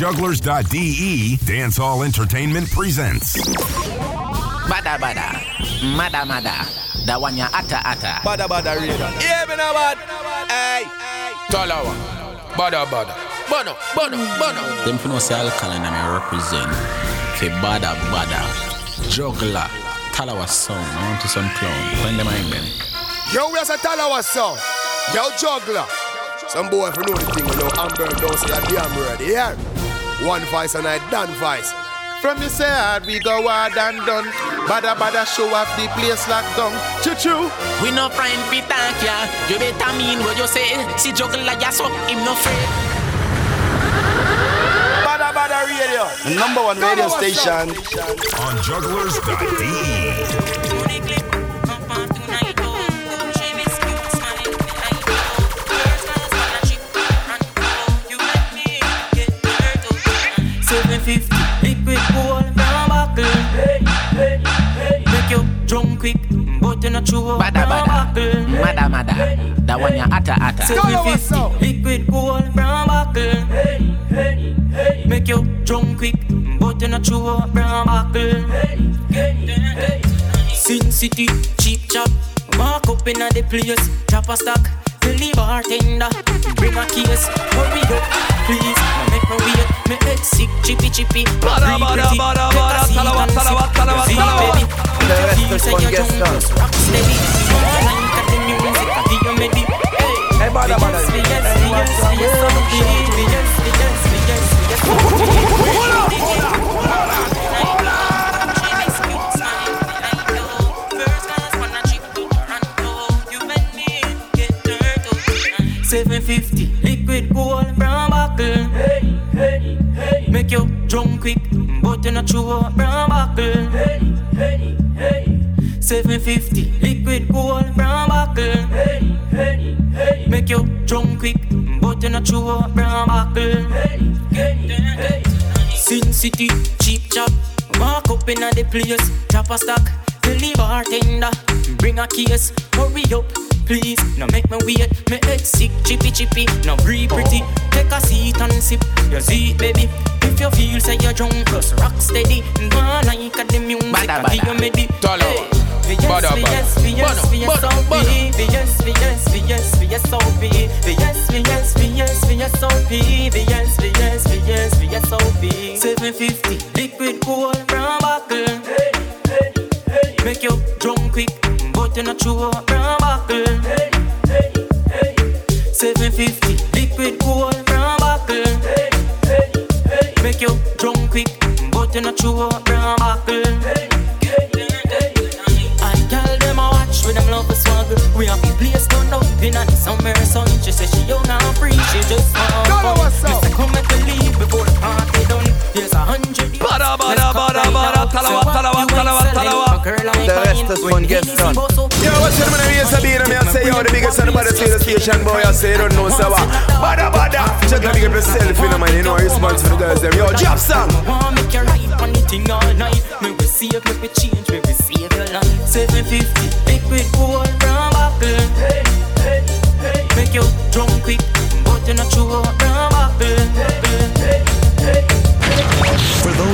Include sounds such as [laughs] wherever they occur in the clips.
jugglerz.de, Dancehall Entertainment presents. Bada bada, mada mada, da one ya ata ata. Badda badda radio. Yeah, me no bad. Hey, Talawah. Bada bada. Bono, bono, bono. Them for no say alkaline and I represent. Fe bada bada, juggler, Talawah song. I want to some clown. Find them in them. Yo, we are a Talawah song. Yo, juggler. Some boy for know the thing, you know, Amber don't say a damn word. Yeah. One voice and I done voice. From you say hard, we go hard and done. Badda badda show off the place locked down. Choo choo. We no friend fi thank ya. You better mean what you say. See juggler ya so him no afraid. Badda badda radio. The number one radio station. On jugglerz.de. quick, but you not true Bada from bada, buckle. mada mada, da one ya ata ata. Seven fifty, liquid gold from buckle. Make you drunk quick, but you not true from buckle. Sin City, cheap chop, walk up inna the place, drop a stack. Tell the bartender, bring a case, hurry up, please. Now make me wait, me head sick, chippy chippy. Bada, Breathe bada, pretty, bada, take a bada, seat talawah, and talawah, sip. talawah, See, talawah. baby, The if rest you feel is say fun, you're guess drunk, done. just rock steady. Small like yes, yes, yes, yes, yes, yes, yes, yes, yes, yes. Seven fifty, liquid gold brown buckle. Hey, hey, hey. Make you drunk quick, but you not true brown buckle. Seven fifty, liquid gold brown buckle. Hey, hey, hey. Make you drunk quick, but you not true brown buckle. Hey, hey, hey. Sin City, cheap chop. Walk up inna the place, drop a stack. Tell the bartender, bring a case. Hurry up, please. Now make me wait, me head sick, chippy chippy. Now breathe pretty, take a seat and sip. You see it, baby. If you feel say you're drunk, just rock steady. Go on like a the music, Bada, I give bada. you me the. Talawah. Hey. Yes, Bada, bada. yes, yes, Bono, yes, bono, so bono. be. Yes, yes, yes, yes, so be. Yes, yes, yes, yes, so be. Yes, yes, yes, yes, so be. Seven fifty, liquid gold from buckle. Make you drunk quick, but you not true from buckle. Seven fifty, liquid gold from buckle. Make you drunk quick, but you not true from buckle. I tell them I watch with them love for swag. We have the place done up in the summer sun. She said she young and free, she just want fun. Come done. Here's a hundred. Bada, bada, bada, bada, now. talawah, So what talawah, you talawah, ain't talawah. selling, a girl like The rest is When fun, the gets ladies done. bust up, Yo, what's your name? Yes, I be me. I say, yo, the biggest anybody see the station boy. I say, don't know, so what? Bada, bada. Just let me get myself in a man. You know, I response for the girls. Them, yo, drop some. Make you right on the thing all night. Me we save, me we change, me we save your life. Seven fifty, liquid gold from buckle. Make you drunk quick, but you're not true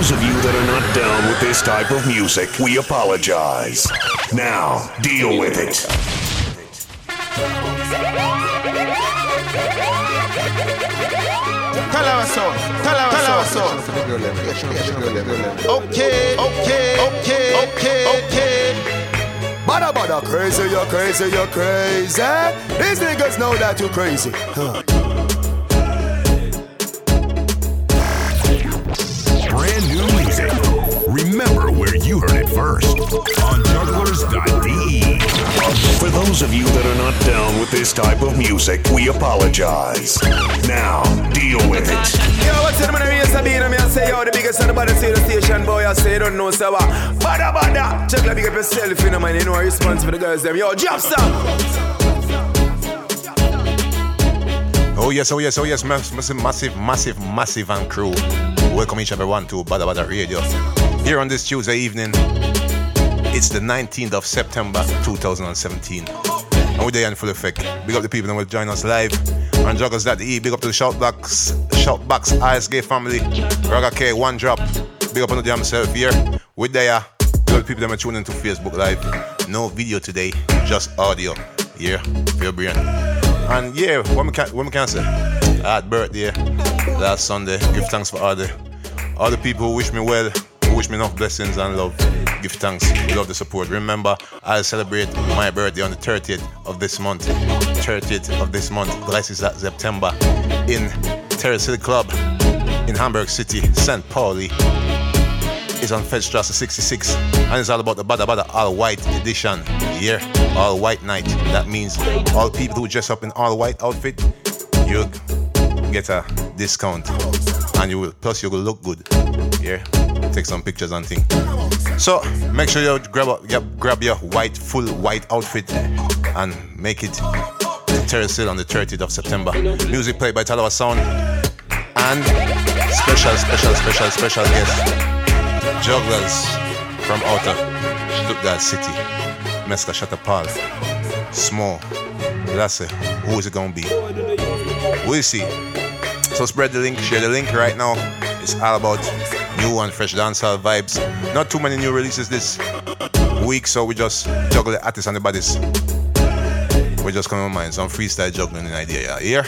those of you that are not down with this type of music, we apologize. Now, deal with it. Talawah song. Okay, okay, okay, okay, okay. Bada bada crazy, you're crazy, you're crazy. These niggas know that you're crazy. Huh. You heard it first. On jugglerz.de. For those of you that are not down with this type of music, we apologize. Now, deal with it. Yo, what's your name? Yes, I be me. I say, yo, the biggest anybody see the station boy. I say, don't know, so what? Bada bada. Check let me get yourself in a man. You know, I response for the girls. Them, yo, drop some. Oh yes, oh yes, oh yes, massive, massive, massive, massive and crew. Welcome each and everyone to Badda Badda Radio. Here on this Tuesday evening, it's the 19th of September 2017. And we're there in full effect. Big up the people that will join us live on Juggles E, big up to the Shoutbox, Shoutbox ISG family. Raga K, one drop. Big up on the damn self here. With there, all the people that are tuning into Facebook Live. No video today, just audio. Yeah, your brain. And yeah, what we can, what we can say? Had birthday last Sunday. Give thanks for all the all the people who wish me well, wish me enough blessings and love. Give thanks, We love the support. Remember, I'll celebrate my birthday on the 30th of this month. 30th of this month, Gleiss is that September, in Terrace City Club in Hamburg City, St. Pauli. It's on Feldstrasse 66, and it's all about the Badda Badda All White edition. Yeah, all white night. That means all people who dress up in all white outfit, you get a discount, and you will plus you will look good. Yeah, take some pictures and things. So make sure you grab yep, grab your white full white outfit and make it to Terrace Hill on the 30th of September. Music played by Talawah Sound and special, special, special, special guest jugglers from outer Stuttgart City. Meska Shatapal. Small. It. Who is it gonna be? We'll see. So spread the link, share the link right now. It's all about new and fresh dancehall vibes. Not too many new releases this week, so we just juggle the artists and the bodies. We're just coming to mind some freestyle juggling in idea, yeah? Here.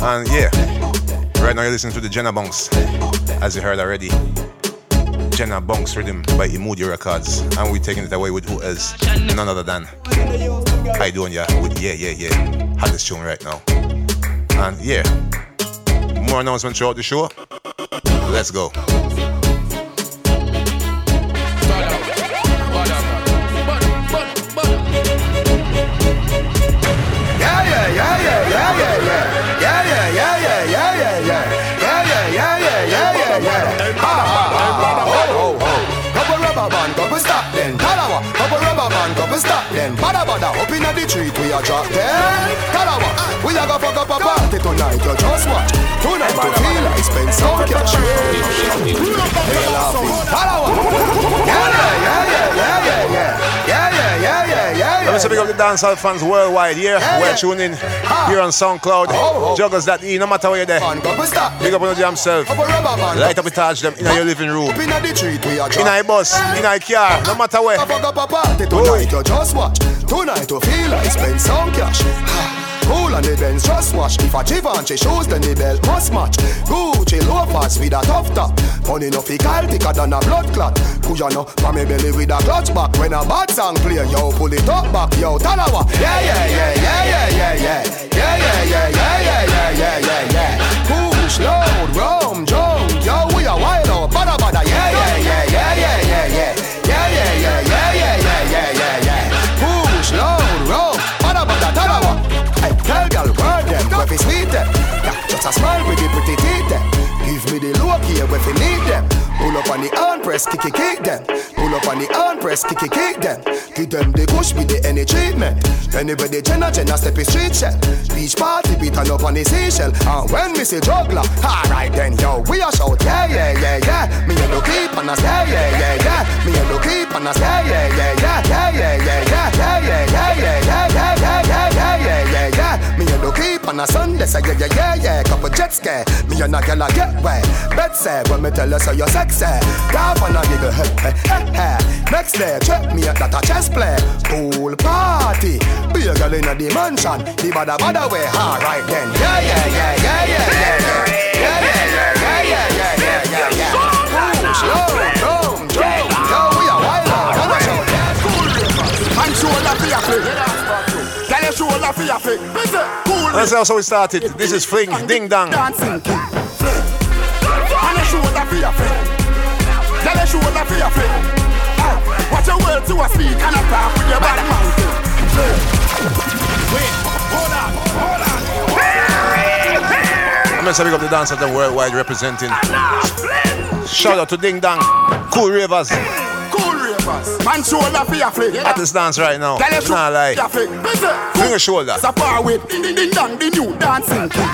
And yeah, right now you're listening to the Jenna Bunks, as you heard already. Jenna Bunks rhythm by Emoody Records, and we're taking it away with who else? None other than ya with yeah yeah yeah. this tune right now. And yeah, more announcements throughout the show. Let's go. Stop then, Bada Bada, up in the street, we are drop then. A go fuck up a party tonight, you just watch. Tonight to feel like spend some cash. Real happy. Talawah. Yeah, yeah, yeah, yeah, yeah, yeah, yeah. Yeah, yeah, yeah, yeah, yeah, Let me say big up the dancehall fans worldwide. Yeah, Yeah, we're yeah. tuning Ah. here on SoundCloud. Oh, oh. Juggles that E, no matter where you're there. Band, couple stop Big up on the damn self. Couple rubber band. Light up the touch them in your living room. Up the street we a In a bus, in a car, no matter where. Fuck up a party tonight, you just watch. Tonight you feel like spend some cash cool on the Benz Just watch if a Givenchy shoes then the belt must match Gucci loafers with a tough top Money no fickle thicker than a blood clot Kuya no from me belly with a clutch back When a bad song play yo pull it up back Yo Talawah Yeah yeah yeah yeah yeah yeah yeah Yeah yeah yeah yeah yeah yeah yeah yeah Push load rum fi sweet them. Yeah, just a smile with the pretty teeth them. Give me the look here where fi need them. Pull up on the hand press, kick it, kick them. Pull up on the hand press, kick it, kick them. Give them the push with the any treatment. Anybody Jenna Jenna step in street shell. Beach party beat on up on the seashell. And when me say juggler, alright then yo, we are shout yeah yeah yeah yeah. Me and look keep on us yeah yeah yeah yeah. Me and look keep on us yeah yeah yeah yeah yeah yeah yeah yeah yeah yeah yeah yeah yeah yeah yeah. And look keep on a Sunday say yeah yeah yeah yeah. Couple jet ski, me and a girl a get wet. Bet say when me tell her say you're sexy. Laugh and a giggle hey hey hey. Next day check me at that a chess play. Pool party, be a girl in a the mansion. The bada bada way, alright then. Yeah yeah yeah yeah yeah yeah yeah. Yeah yeah yeah yeah yeah yeah yeah yeah yeah. Push low, drum, drum. Yo, we are wild out. Come on, show. Man shoulder for your flick. Tell your shoulder for your flick. Cool. That's how we started. This is Fling, Ding Dong. Dancing king. Man your shoulder for your flick. Tell your shoulder for your flick. Watch your to a speak and a talk with your bad mouth. Wait, hold on, hold on. I'm gonna up the dancers and worldwide representing. Shout out to Ding Dong, Cool Ravers. Man shoulder for your flick. Hottest dance right now. Tell your Nah shoulder lie. for your Bring your shoulder. A power with ding ding ding dong, the new dancing king.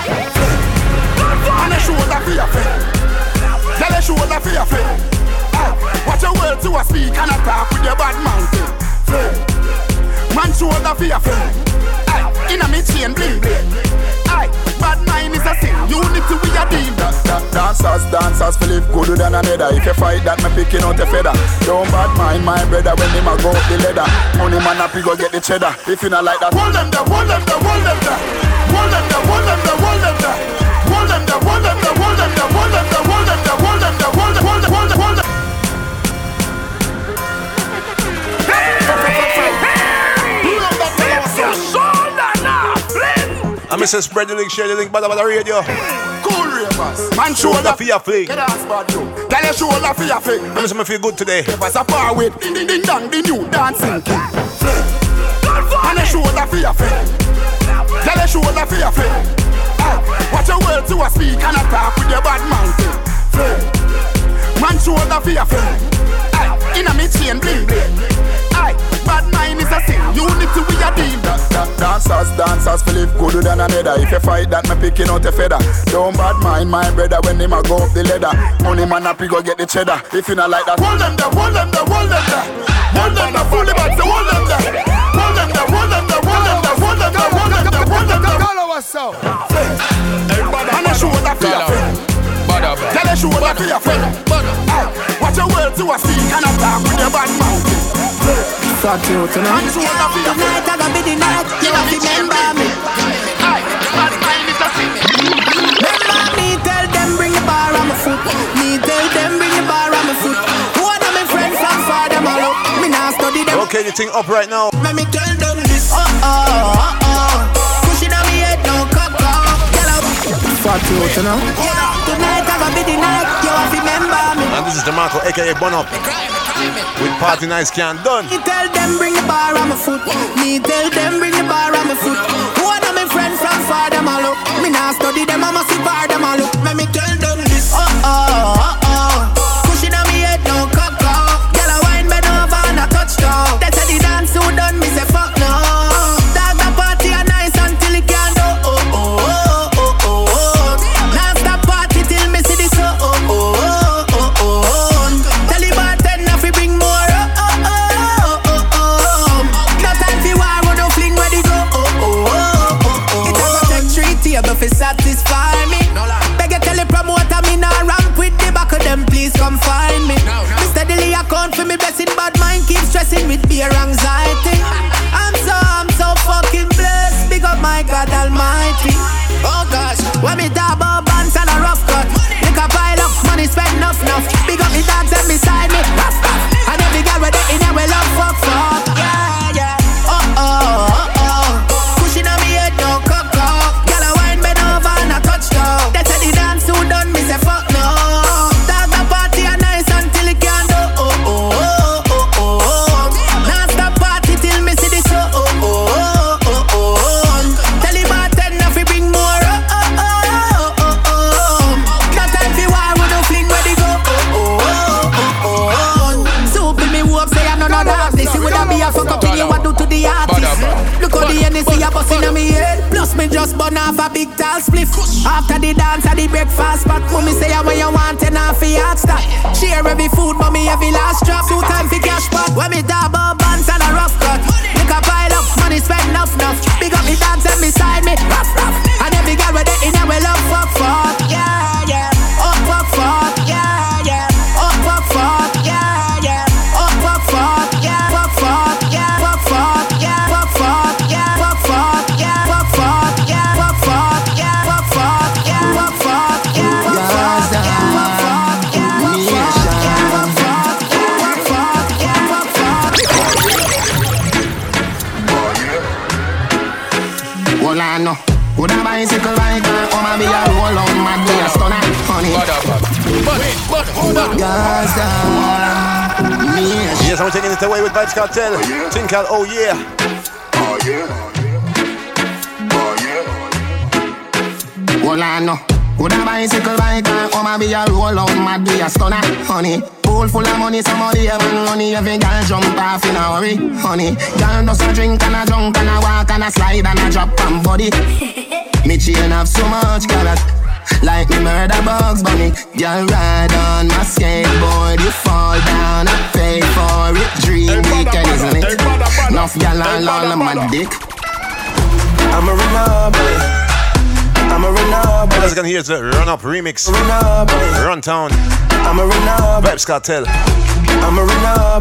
On the shoulder for your friend. Tell the shoulder for your friend. Ah, Watch your words to a speak and a talk with your bad mountain. Man shoulder for your friend. Ah, inna me chain bling bling. Bad mind is a sin. Unity we a deal. Da, da, dancers, dancers, feel live gooder than another. If you fight that, me picking out a feather. Don't bad mind my brother when him a go up the ladder. Money man up, go get the cheddar. If you not like that, hold them there, hold them there, hold them there, hold them there, hold them there, hold them there, hold them there, hold them there, hold them there, I'm Mr. Spread the link, share the link, badda badda radio. Cool ravers. Man Shoulder shoulder for your fling. Get ass bad you. Tell your shoulder for your fling. I'm Mr. feel good today. Pass a par with ding ding ding dong the new dancing king. And a shoulder for your fling. Tell your shoulder for your fling. Ah, Watch your words to a speak and a talk with your bad mouth. Fling. Man shoulder for your fling. Aye, inna me chain bling bling. Aye, bad mind is a sin. Unity we a deal. Da, da, dancers, dancers, feel live gooder than another. If you fight that, me picking out a feather. Don't bad mind my brother when him a go up the ladder. Money man up, he go get the cheddar. If you not like that, hold them there, hold them there, hold them there. Hold them there, fully back, so hold them there. Hold them there, hold them there, hold them there, hold them there, hold them there, hold them there. Follow us out. And a shoulder for your friend. Tell a shoulder for your friend. Aye, Watch your words to a speak and a talk with your bad mouth. Fat you tonight. And shoulder for your friend. Tonight I gonna be the night. You have to remember me. Aye, bad mind is a sin. Remember me. Tell them bring the bar on my foot. Me tell them bring the bar on my foot. One of my friends from far them all up. Me now study them. Okay, the thing up right now. Let me tell them this. Oh oh oh oh. Pushing on me head no cock Get out. Fat you tonight. Tonight I gonna be the night. You have to remember me. And this is DeMarco, aka Bun Up. With Party Nights can't done. Me tell them bring the bar on my foot. Me tell them bring the bar on my foot. One of my friends from far them all up. Me now study them, I must see bar them all up. Let me tell them this. Oh oh oh stop. Share every food, mommy every last drop. Two time fi cash pot. When me Yes, I'm taking it away with Vybz Kartel. Oh, Tinkle, oh yeah. Oh yeah. Oh yeah. Well, I know. Would a bicycle biker, come oh, and be a roll on my be a stunner, honey. Pool full of money, somebody have money, every girl jump off in a hurry, honey. Girl does a drink and a drunk and a walk and a slide and a drop and body. [laughs] Me chain have so much color. Like me murder bugs bunny Girl ride on my skateboard You fall down, I pay for it Dream weekend, isn't it? Enough gal all all on my dick I'm a runner. I'm a runner boy. Let's go hear the Run Up remix. Runner. Runtown. I'm a runner boy. Vybz Kartel. I'm a runner.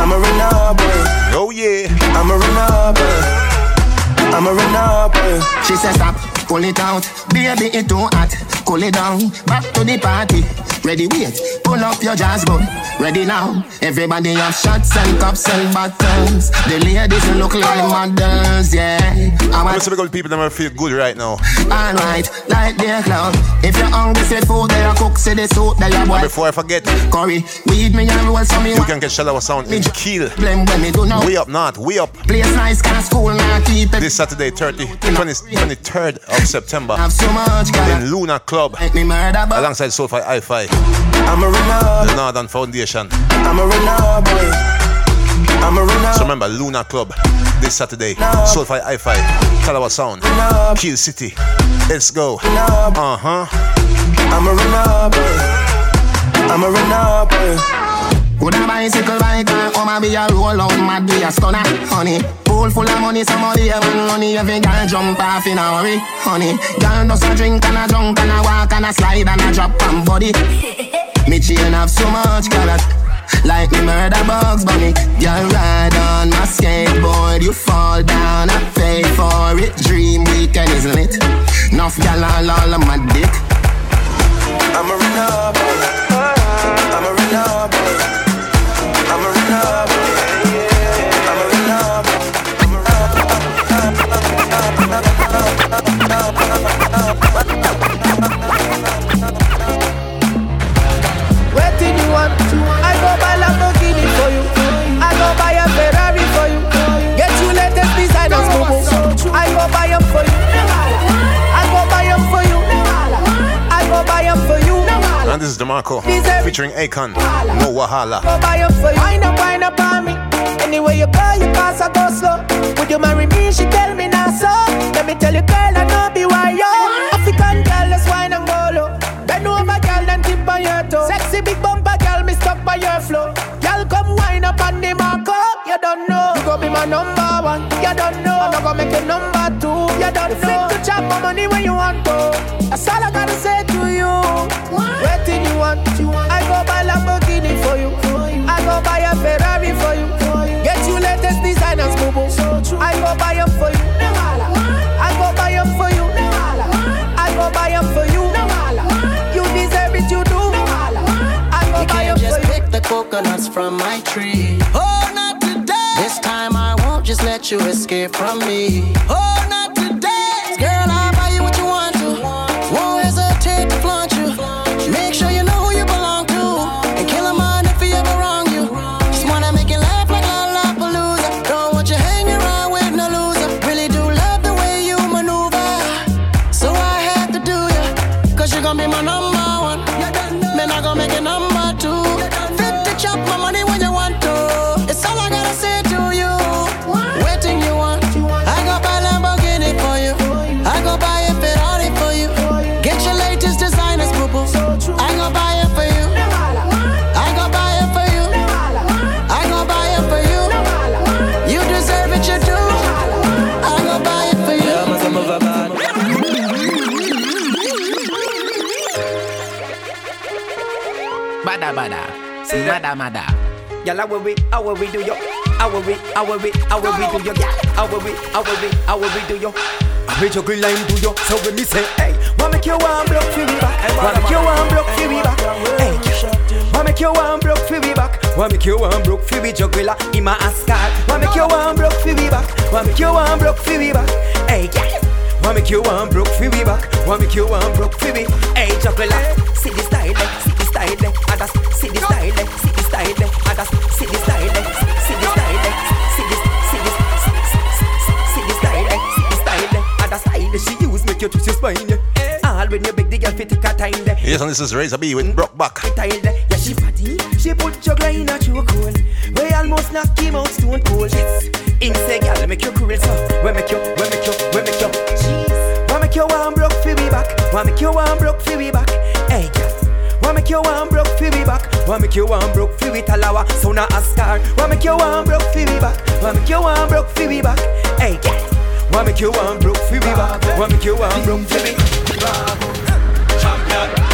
I'm a runner. Oh yeah. I'm a runner boy. I'm a runner boy. Uh. She says stop, pull it out, baby it too hot. Cool it down, back to the party. Ready, wait, pull up your jazz gun. Ready now, everybody have shots and cups and bottles. The ladies look like models, yeah. I want Most of the people that feel good right now. Alright, like their cloud. If you're hungry, say food, they are cook, say the soup, they are boy. Before I forget, Curry, weed me and roll some me. you can get Shallow Sound in Kiel. Blame when me do now. Way up not, we up. Place nice, cause school now keep it. This Saturday, 30, 20, 23rd of September Have so much, in Luna Club Make me murder, but alongside Soulfire Hi-Fi, I'm a runner. the Northern Foundation. I'm a runner. I'm a runner. So remember, Luna Club this Saturday, Soulfire Hi-Fi, Talawah Sound, Kiel City. Let's go. Uh huh. I'm a runner, boy. I'm a runner, boy. Would a bicycle bike and come and be a roll out mad be a stunner, honey. Pool full of money, somebody have money, every girl jump off in a hurry, honey. Girl does a drink and a drunk and a walk and a slide and a drop and body. [laughs] Me chain have so much carrot. Like me murder bugs bunny Girl ride on my skateboard You fall down, I pay for it Dream weekend is lit Enough gal all, all of my dick featuring Akon. No Wahala. Go buy 'em for you. Wind up, wind up on me. Anywhere you go, you pass, I go slow. Would you marry me? She tell me now so. Let me tell you, girl, I know be why yo. African girl, let's wine and go low. Bend over, girl, then tip on your toe. Sexy big bumper, girl, me stop by your flow. Girl, come wine up on the Marco. You don't know. You go be my number one. You don't know. I'm not gonna make you number two. You don't know. Fit to chop my money when you want to. That's all I gotta say to you. What? Waiting you want. I buy for you. I go buy a Ferrari for you. Get you latest designers, boo boo. I go buy for you. I go buy for you. I go buy for you. You deserve it, you do. I go You buy 'em can't just pick the coconuts from my tree. Oh, not today. This time I won't just let you escape from me. Oh, not today. Girl, I'll Mada mada. Girl, how we, how we do yo? How we, how we, how we do yo? How we, how we, how we do yo? I your good line do yo. So when me say, hey, want make you one block for me back? Want make you one block for me back? Hey, want make you one block for me back? Want make you one block for me juggler in my ascot? Want make you one block for me back? Want make you one block for me back? Hey, yeah. Want make you one broke for me back? Want make you one broke for me? Hey, juggler, see the style, eh, see the style, and see the style, see the style, and see the style, see the style, see the see the see the style, see the style, and style she use make you twist your spine. All when you beg the girl fit take her time. Yes, and this is Razor B with Brock Back. Eh, yeah, she fatty, she put juggler in a choke hole. We almost knock him out stone cold. Yes, him say, girl, make you cruel so. We make you, we make you, we make you. Jeez, want make you one broke for me back? Want make you one broke for me back? Hey, girl. Want make you one broke for me back? Want make you one broke for me talawa? So now a star. Want make you one broke for me back? Want make you one broke me back? Hey, girl. What make you want broke for me back? What make you want broke me? Bravo. say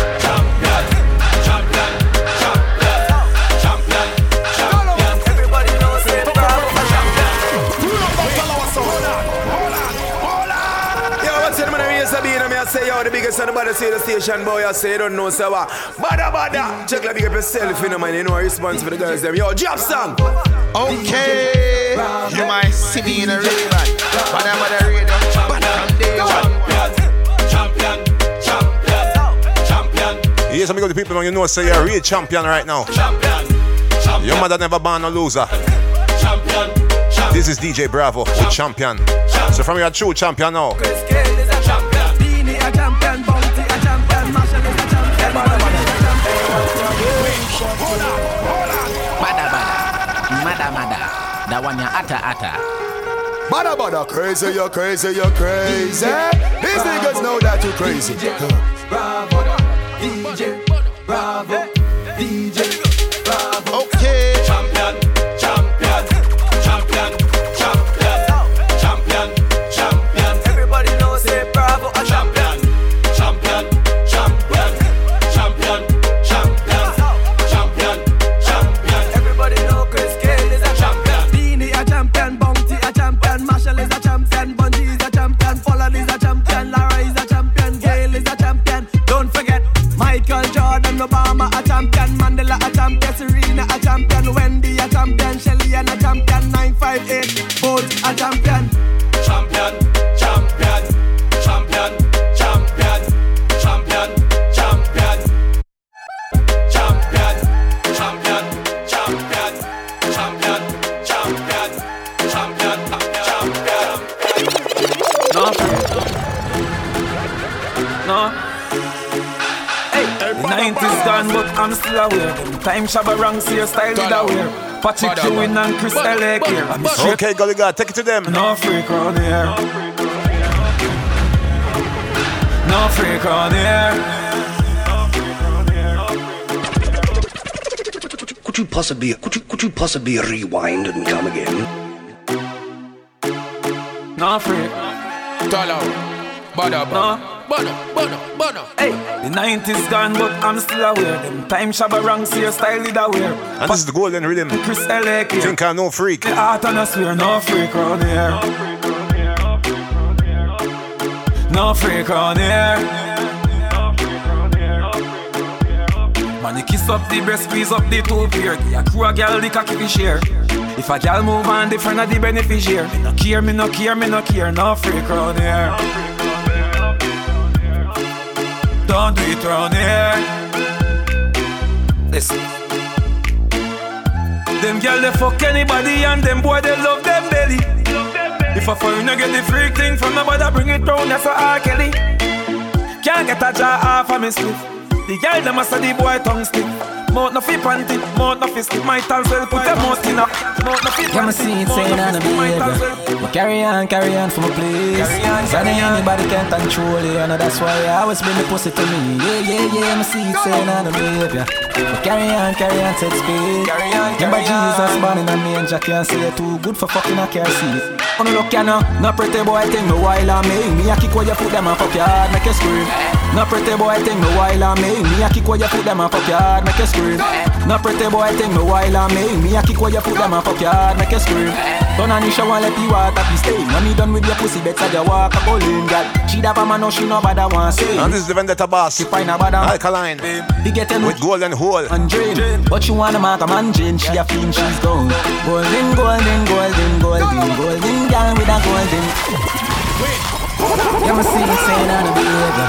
yo the biggest and the baddest the station boy I say don't know so what Bada bada Check like big up yourself you know man You know response for the girls them Yo drop song Okay You might see me in a ray man Badda badda radio Bada from Champion Champion Champion Yes, I'm going to the people you know say you're a real champion right now. Champion, champion. Your mother never born a loser. Champion, champion. This is DJ Bravo with champion. champion. So from your true champion now. That one ya atta atta. Bada bada crazy, you're crazy, you're crazy. These niggas know that you're crazy. Bravo, DJ, Bravo, DJ. Time Shabba Ranks your style with a wear. Patrick Ewing and Chris Elec here. Okay, Gully God, take it to them. No freak on here. No freak on here. Could you possibly could you could you possibly rewind and come again? No freak. Dollar. Bada, bada. Bono, bono, bono. Hey, the 90s gone, but I'm still aware. Them time Shabba ranks, your style is aware. And this is the golden rhythm. Chris Elec here. Think I no freak. The art and I swear, no freak around here. No freak around here. Man, you kiss up the breast, squeeze up the two beer. Give a crew a girl the cocky fi share. If a gal move on, different of the beneficiary. Me no care, me no care, me no care, no freak around here. Don't do it round here. Listen. Them girl they fuck anybody and them boy they love them belly. If a foreigner get the freak thing from nobody, bring it round, that's a R. Kelly. Can't get a jar off of me slip. The girl them a say the boy tongue stick. Mouth no fi panty, mouth no fi stick. Might as well put a mouth in a. Mouth no fi panty. Yeah, see it saying on the behavior. But carry on, carry on for my place. I anybody can control it, and that's why I always bring the pussy to me. Yeah, yeah, yeah, me see it saying on the behavior. Carry on, carry on, take speed. Carry on, carry Remember Jesus born in a manger, can't say too good for fucking a car seat. On the look, ya ah. no, no pretty boy think me while I me. Me a kick where you put them and fuck your hard, make you scream. No pretty boy think me while I me. Me a kick where you put them and fuck your hard, make you scream. No pretty boy think me while I me. Me a kick where you put them and fuck your heart, make you scream. On the shower, let the water be stay. When me done with your pussy, better you walk a bowling girl. She da man, no she no bad want say. And this is the vendetta boss. She find a bad alkaline. He get with golden hole and drain. But she wanna mark a man drain. She a fiend, she's gone. Golden, golden, golden, golden, golden girl with a golden. Yeah, me see it saying on the behavior.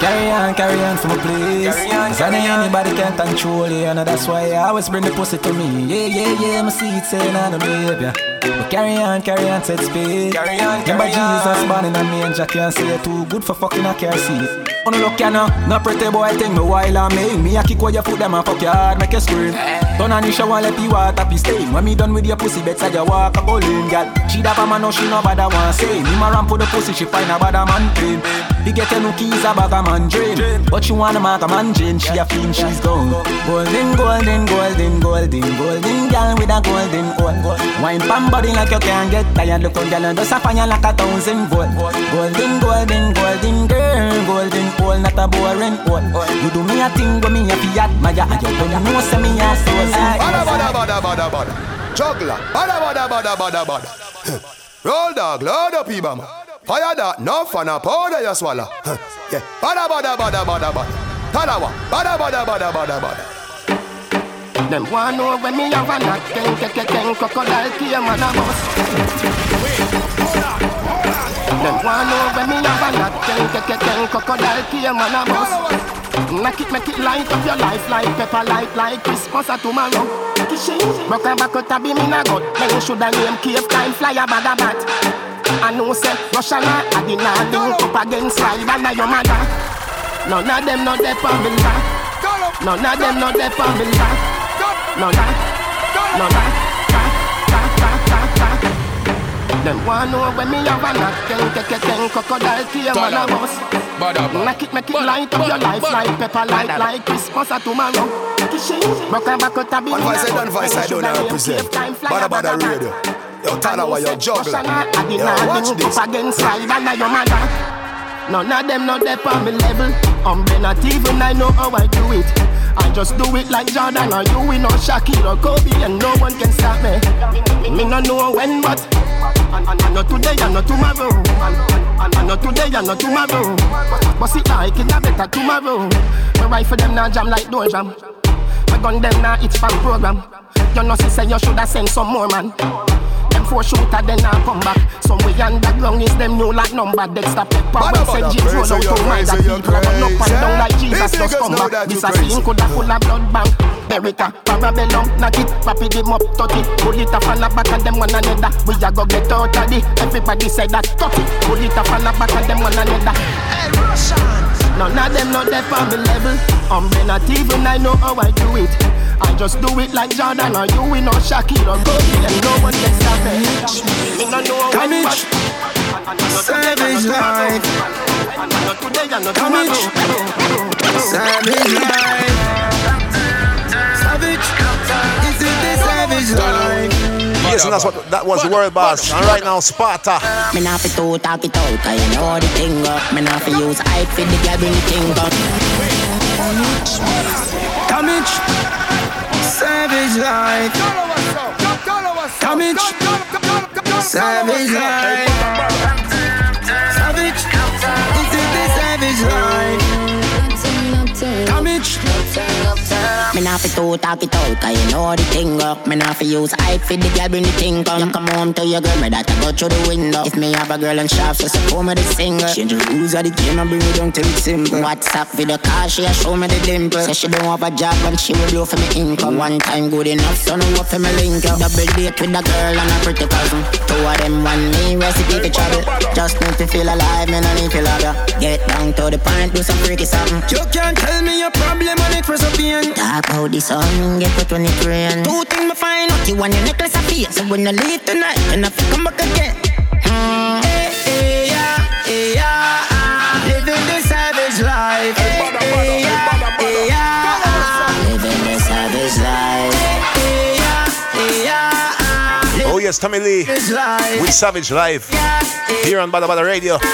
Carry on, carry on for my place. Cause I know anybody can control you, and that's why I always bring the pussy to me. Yeah, yeah, yeah, me see it saying on the behavior. But carry on, carry on, set speed. Carry on, carry Remember Jesus born in a manger, can't say it too good for fucking a car seat. On no look ya no, no pretty boy thing, eh. no while I make me a kick where your foot them and fuck your hard, make you scream. Turn on the shower, let the water be stain. When me done with your pussy, better you walk a bowling, girl. She da man, no she no bother one say. Me ma ramp for the pussy, she find a bad man pain. He get a new keys, a bag a man drain. But she wanna mark a man Jane, she a fiend, she's gone. Golden, golden, golden, golden, golden girl with a golden hole. Wine pam body like you can't get tired. Look on girl and just a fire like a thousand volt. Golden, golden, golden girl, golden hole, not a boring hole. You do me a thing when me a fi admire, and you don't know say me a so Bada bada bada bada bada. Juggler. Bada bada bada bada bada. [laughs] Roll dog, load up Ibama. Fire that, no fun, a powder you swallow. [laughs] Yeah. Bada bada bada bada bada. Talawah. Bada bada bada bada bada. Them want know when me have a knock Ten, ten, ten, ten, crocodile came and a bust Them. Want know when me have a knock Ten, ten, ten, ten, crocodile came and a bust. Knock it, make it light up your life Like pepper light, like Christmas or tomorrow. Broke a back out a beam in a gut. Then shoulda name cave time flyer bad a bat. I know say Russia na not link up against Ride and your mother. None of them not there for me None of them not there for me no that, no that, Them want know when me have a knock, ten, ten, ten, ten, crocodile came on a bus. Make it, make it light up your life like pepper light, like Christmas or tomorrow. Broke a back out a beat. One voice I done, voice I don't represent. Badda badda radio. Yo, Talawah, yo, juggler. Yo, watch this. Against side and your mother. None of them not there on me level. I'm um, not even I know how I do it. I just do it like Jordan or you, we know Shaquille or Kobe, and no one can stop me. Me no know when, but and, not today and not tomorrow. And, not today and not tomorrow. But see like it a better tomorrow. My rifle them now jam like door jam. My gun them now it's fan program. You know see say you shoulda send some more man. Them four shooter then I come back. Somewhere underground is them new like number. Dexter Pepper when said James roll out to mind that people run up and down like Jesus just come back. This a scene coulda full of blood bank. Erica, Parabellum, knock it, rapid them up, touch it. Pull it up on the back of them one another. We a go get out of it. Everybody say that, touch it. Pull it up on the back of them one another. Hey, Russians! None of them not there for me level. Um, I'm not even I know how I do it. I just do it like Jordan or you, we know Shaquille or Kobe, and no one can stop me. Me no know when, but Savage life. Savage life. Savage. Is it the savage life? Yes, and that's what that was the world boss. And right now, Sparta. Me not fi to talk it out, cause you know the thing up. Me not fi use hype for the girl bring the thing up. Damage. Savage life. Damage. Savage life. Savage. Is it the savage life? Damage. Me not to talk it out, cause you know the thing up. Me not fi use hype for the girl bring the thing come. You come home to your girl, me that I go through the window. If me have a girl and shaft, so support me the singer. Change the rules of the game and bring it down till it's simple. WhatsApp video call, she a show me the dimple. Say she don't have a job and she will blow for me income. One time good enough, so no what for me link up. Double date with a girl and a pretty cousin. Two of them want me recipe for trouble. Just need to feel alive, me no need to love ya. Get down to the point, do some freaky something. You can't tell me your problem and it was a pain. Talk about the sun, get when it rain. Two things me find out. You want your necklace of fear, so when you leave tonight, and if you come back again. Hmm. Hey, hey, yeah, hey, yeah, ah. Living the savage life. Hey, hey, yeah, hey, yeah, yes, Tommy Lee with Savage Life here on Badda Badda Radio. Hey,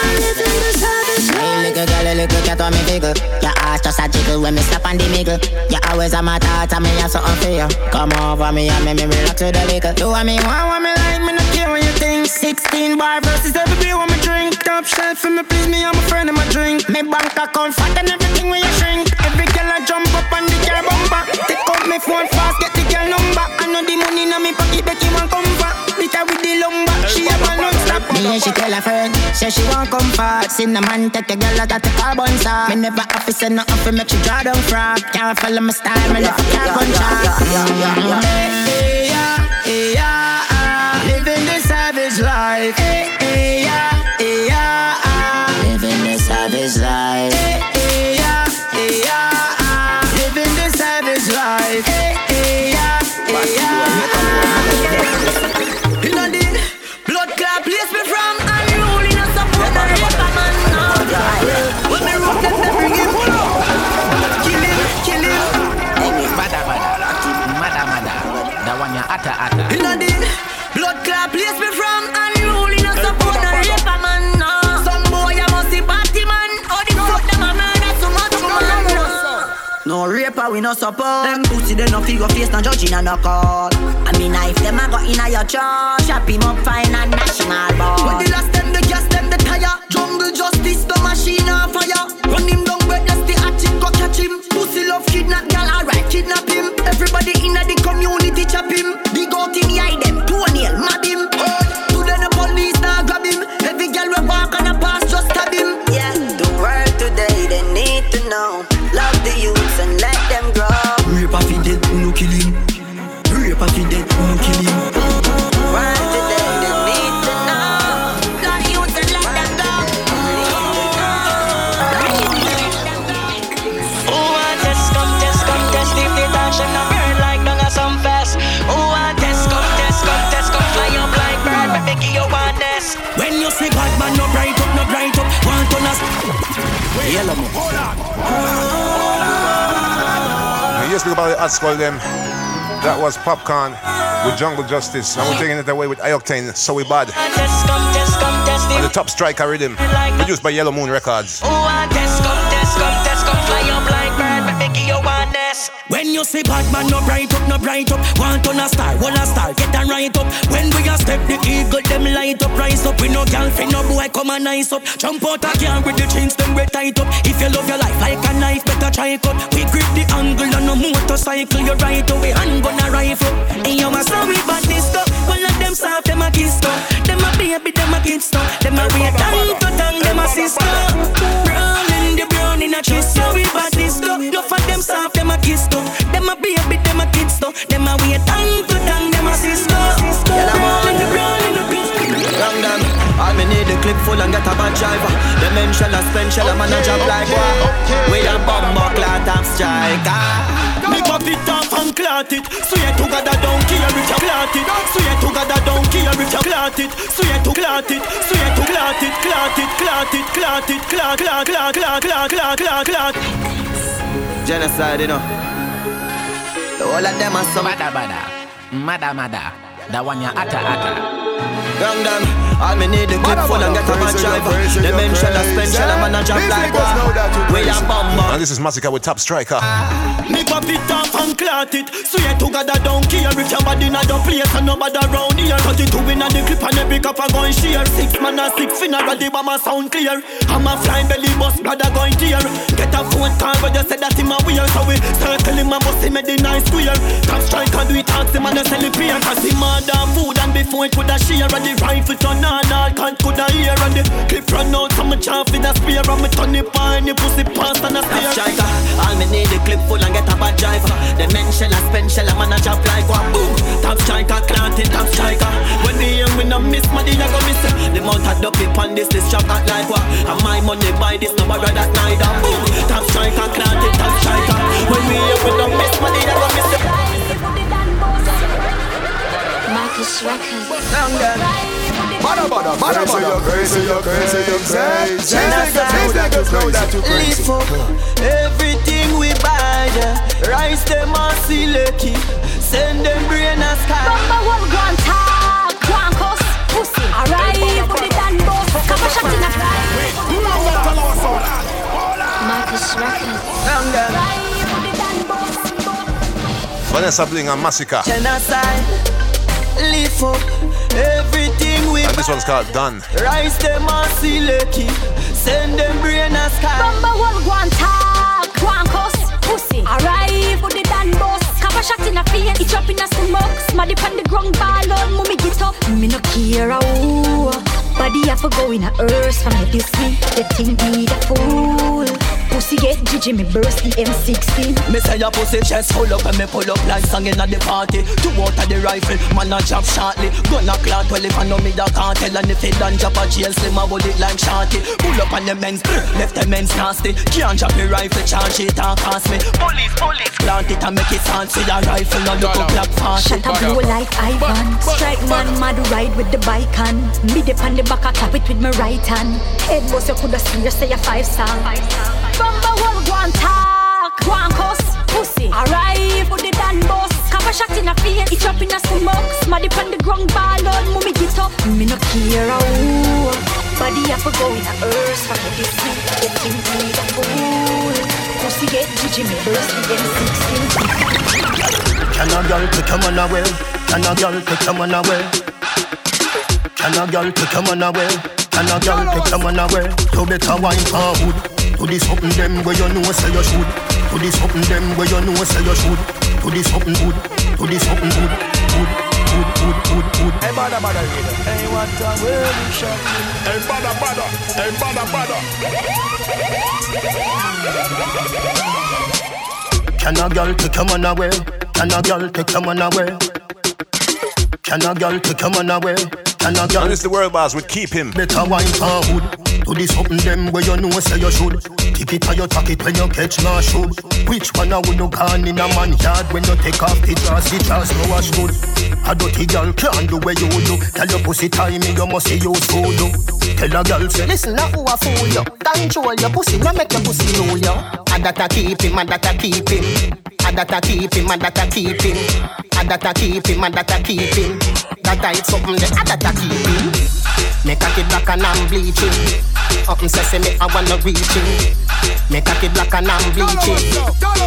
little girl, a little cat me figure. Your ass just a jiggle when me stop on the middle. You always on my thoughts and me have something for you. Come over me and me, me relax with the liquor. Do what me want, what me like, me no 16 bar versus every beer when me drink. Top shelf for me, please me, I'm a friend of my drink. Me bank account fat and everything when you shrink. Every girl I jump up on the car bumper. Take out me phone fast, get the girl number. I know the money in me pocket, Becky want come back. Beat her with the lumber, she have a non-stop. Me and she tell her friend, say she want come fast. See the man take a girl out of the carbon saw. Me never office say nothing for make she draw down frog. Can't follow my style, me never can't contract. Hey, yeah, hey, yeah, ah. Living the savage life. Hey, hey, yeah, hey, yeah, ah. Living the savage life. We no support. Them pussy they no figure face, no judging and no call. I mean, if them a go in a your church, shop him up fine and national ball. When the last them the gas, them the tire. Jungle justice, the machine on fire. Run him down, breathless, the hatchet go catch him. Pussy love kidnap, girl, alright, kidnap him. Everybody in the community chop him. Big out in And yes, we about the hot them. That was Popcaan with Jungle Justice. And we're taking it away with I-Octane, So We Bad. Test, come test, come test On the top striker rhythm. Produced by Yellow Moon Records. You say bad man, no bright up, no bright up. Want on a star, one a star, get them right up. When we a step the eagle, them light up, rise up. We no girlfriend, no boy, come and nice up. Jump out a car with the chains, them red tight up. If you love your life like a knife, better try cut. We grip the angle on a motorcycle, you right away, hand gun a rifle. And you a sorry bad this stuff. One of them soft, them a kiss stuff. Them a baby, them a kid stuff. Them a wait tongue to tongue, them a sister. Rolling the brown in a kiss, sorry bad this stuff. Enough of them soft, them a kiss stuff. Them a baby, them a kid stuff. Them a wait tongue to tongue, them a sister. Rolling the brown in a kiss. Young them, all me need a clip full and get a bad driver. The men shall a spend, shall a man a job like what? We a bumbo clat and striker. Ah. And clot it. Swear to God I don't care if you clot it. Swear to God I don't care if you clot it. Swear to clot it. Swear to clot it. Clot it. Clot it. Clot it. Clot clot clot clot clot clot clot clot. Genocide, you know. The whole of them are some Bada bada. Mada mada. That one ya atta atta. Young them, all me need a clip full and get a bad driver. The men shall a spend, shall a man a job like what? We a bumbo. And this is Massacre with Top Striker. Me pop it off and clot it. Swear to God I don't care if your body not the place and nobody around here. Cut it two in the clip and every cup a going share. Six man a six funeral, the bomb a sound clear. I'm a flying belly bus, blood a going tear. Get a phone call but you said that him a weird, so we circle him and bust him at the nice square. Top striker do it tax him and a sell it beer. Cause him murder food and before it coulda share. And the rifle turn on all can't coulda hear. And the clip run out so much off with a spear. And me turn it on the pussy past and a stare. striker, all me need a clip full and get a bad driver. The men shall a spend, shall a man a job like what? Boom, top striker, planted top striker. When the young we no miss money, I go miss. The mount a dopey on this, this chop not like what? And my money buy this, no bother that neither. Boom, Bada. You're crazy, crazy. These niggas, know that you crazy. Everything we buy, yeah. Rise them and it. Send them brain a sky. Number one, go and talk, go and cuss, pussy. Arrive with the Dan boss, and shut in a Marcus Records. Arrive with the Dan boss. Vanessa Bling and Massacre. Genocide. Live up everything we And this one's called Done. Rise them and select it. Send them brain a sky. Number one, go and talk, go and cuss, pussy. Arrive with the Dan boss, come and shut in a face, it's up in a smoke, smaddy on the ground, ball on, mommy get up. Me no care who, body have to go in a earth from me this me, they think me the fool. Pussy get Gigi, me burst the M16. Me say your pussy chest full up and me pull up like song inna the party. Two out of the rifle, man a drop shortly. Gonna clout well if I know me da can't tell and if it done drop a jail slim a bullet like shorty. Pull up on the men's, [clears throat] left the men's nasty. Can't drop the rifle, charge it and cost me. Police, police, plant it and make it fancy. The rifle no look up like party. Shut up, blow like Ivan. Strike man, mad ride with the bike on. Me dip on the back, I clap it with my right hand. Head boss, you coulda seen you say a five song. Bumba one, and talk, and cuss, pussy. Arrive with the Dan boss. A shot in a face, it's up in a smoke. Smaddy on the ground, ball on, mommy get up. Me no care who. Body have to go in a earth from the disney. They think me the fool. Pussy get DJ me burst with M16. Can a girl take your man away? Can a girl take your man away? Can a girl take your man away? Can a girl take your man away? You better wine for hood. Do this something them where you know say you should. Do this something them where you know say you should. Do this something good. Do this something good. Good, good, good, good, good. Hey, bada, bada. Hey, what a wedding shot. Hey, bada, bada. Hey, bada, bada. Can a girl take your man away? Can a girl take your man away? Can a girl take your man away? Can a girl? And it's the world boss with keep him. Better wine for hood. Do this something them where you know say you should. Tip it or you tuck it when you catch my shoe. Which one I would no gone in a man yard when you take off the dress, the dress no wash good. A dirty girl can't do where you do. Tell your pussy timing you must see you do. Tell a girl say Listen, now who a fool you? Control your pussy, no make your pussy know you. And that I keep him, and that I keep him. And that I keep him, and that I keep him. And that I keep him, and that I keep him. That I something that I that I keep him. Make a kid black and I'm bleaching. Up in sesame, I wanna reach. Make a kid black and I'm bleaching.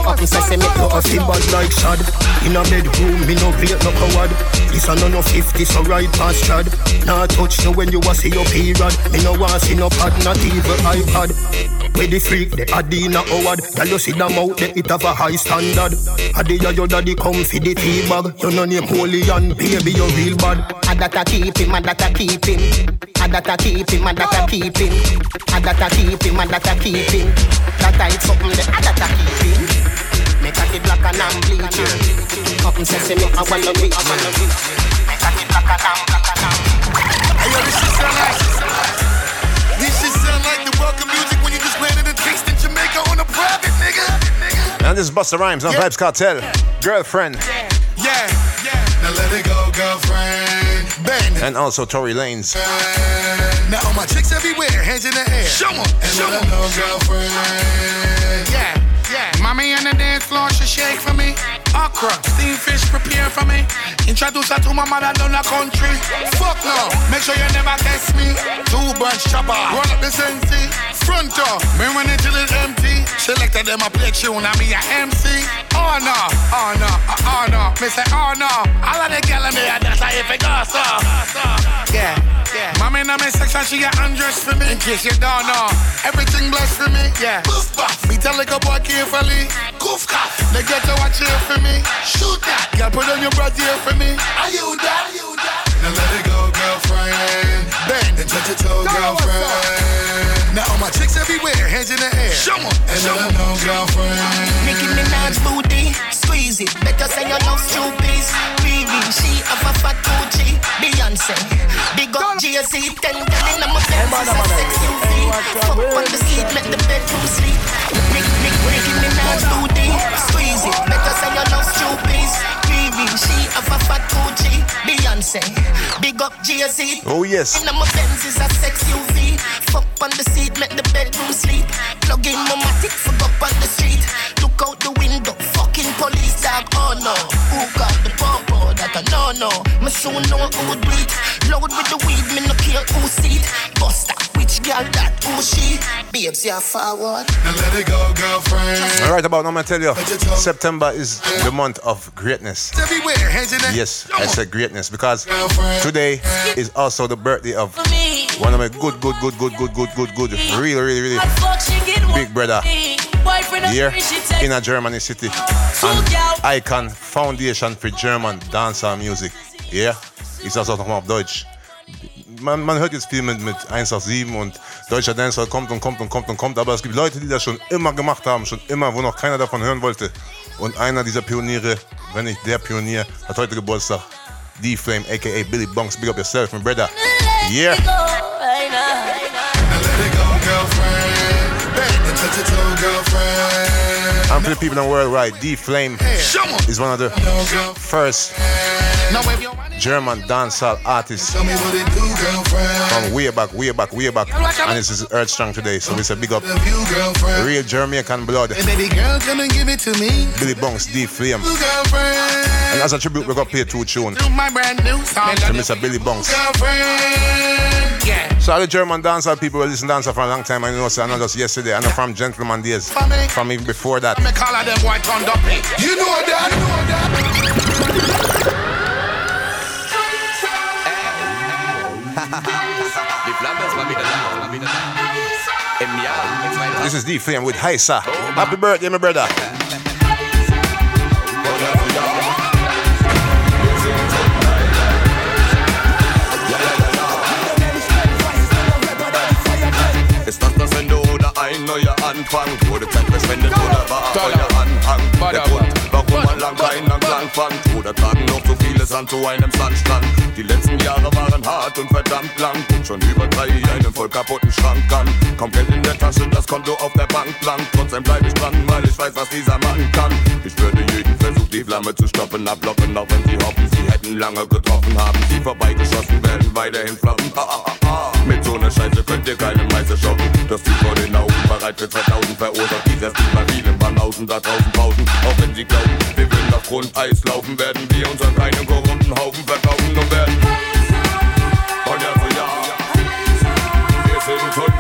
Up in sesame, You a feel bad like shad. In a bedroom, me no plate no coward. This a no no 50, so right past Chad Nah touch you when you a see your period. Me no want see no pad, not even iPad. Where the freak, the Adina Howard. Girl you see them out, they it have a high standard. Adi ya your daddy come for the tea bag. You no name holy and baby you real bad. And that I keep him, and that I keep him. And that I keep him, and that I keep him. And that I keep him, and that I keep him. That I something that and that I keep him. Make a kid black and I'm bleaching. Up in sesame, I wanna reach. I wanna reach. Make a kid black and I'm black and I'm. Hey, yo, this shit sound like This shit sound like the welcome music when you just landed a taste in Jamaica on a private, nigga. And this is Busta Rhymes on Vybz Kartel. Girlfriend. Yeah, yeah. Now let it go, girlfriend. Bend. And also Tory Lanez. Now all my chicks everywhere, hands in the air. Show 'em, show 'em. girlfriend. Yeah, yeah. Mommy on the dance floor, she shake me. Okra, steamed fish, prepare for me. Introduce her to my mother down the country. Fuck no, make sure you never test me. Two bunch chopper, roll up the sensi. Front door, me when it till it's empty. Selected them a play tune, I me a MC. Oh no, oh no, oh no. Me say oh no. All of the gal in there, that's how if it so. Yeah, yeah. Mommy in my section, she get undressed for me. In case you don't know, everything blessed for me. Yeah. Buff. Me tell like a boy carefully. Goof. They get to watch here for me. Shoot that. Girl, put on your bra here for me. Are you that? Are you that? Now let it go, girlfriend. Bend and touch your toe, girlfriend. Now all my chicks everywhere, hands in the air. Show 'em, and show 'em. know, girlfriend. Nicki Minaj booty, squeeze it. Better say you love stupid. Riri, she have a fat Gucci. Beyonce, big up Jay-Z. Ten girl in my Benz is a sex UV. Fuck on the seat, let the bedroom sleep. Nick, Nick, Nicki Minaj booty, squeeze it. Better say you love stupid. Riri, she have a fat Gucci. Beyonce, big up Jay-Z. Oh, yes. In my Benz is a sex UV. Fuck on the seat, make the bedroom sleep. Plug in my matic, fuck up on the street. Look out the window, fucking police dog. Oh no, who got the popo? That I no. Me soon know who would bleed. Load with the weed, me no care who see it. Buster, which girl that who she? Babes, yeah forward. Now let it go, girlfriend. All right, about now, I'm gonna tell you, September is the month of greatness. Everywhere, hands in the Yes, I said greatness because today is also the birthday of one of my good, good, good, good, good, good, good, good, really, really, really big brother here in a Germany city. And Icon Foundation for German Dancer Music. Yeah, ist das auch nochmal auf Deutsch. Man, man hört jetzt viel mit, mit 187 und deutscher Dancer kommt und kommt und kommt und kommt, aber es gibt Leute, die das schon immer gemacht haben, schon immer, wo noch keiner davon hören wollte. Und einer dieser Pioniere, wenn nicht der Pionier, hat heute Geburtstag. D-Flame, aka Billy Bunks, big up yourself, my brother. Yeah. And for the people in the world, right, D-Flame is one of the first German dancehall artists from way back, way back, way back. And this is Earth Strong today, so it's a big up. Real Jamaican blood. Hey, baby girl, come and give it to me. Billy Bunks, D-Flame. Girlfriend. And as a tribute, we got play two tunes To my brand new song. to Mr. Billy Bunks. So all the German dancer people who listen dancer for a long time, I know, so I know just yesterday, I know from Gentleman days, from even before that. Me call them white on You know that. You know that. this is D Flame with Heisa. Happy birthday, my brother. Ein neuer Anfang. Wurde Zeit verschwendet oder war euer Anhang? Der Grund, warum man lang keinen Klang fand. Oder tragen noch so viele Sand zu einem Sandstrand. Die letzten Jahre waren hart und verdammt lang. Und schon über drei einen voll kaputten Schrank an. Kaum Geld in der Tasche, das Konto auf der Bank blank. Trotzdem bleib ich dran, weil ich weiß, was dieser Mann kann. Ich würde jeden Versuch, die Flamme zu stoppen, ablocken. Auch wenn sie hoffen, sie hätten lange getroffen. Haben sie vorbeigeschossen, werden weiterhin floppen. Ah, ah, ah, ah. Mit so ner Scheiße könnt ihr keine Meister schocken. Das Typ vor den bereit für 2000 verursacht. Dieser Stil bei vielen Banausen da draußen pausen. Auch wenn sie glauben, wir würden auf Grundeis laufen, werden wir uns an keinen korrupten Haufen verkaufen und werden. Von Jahr zu Jahr. Wir sind von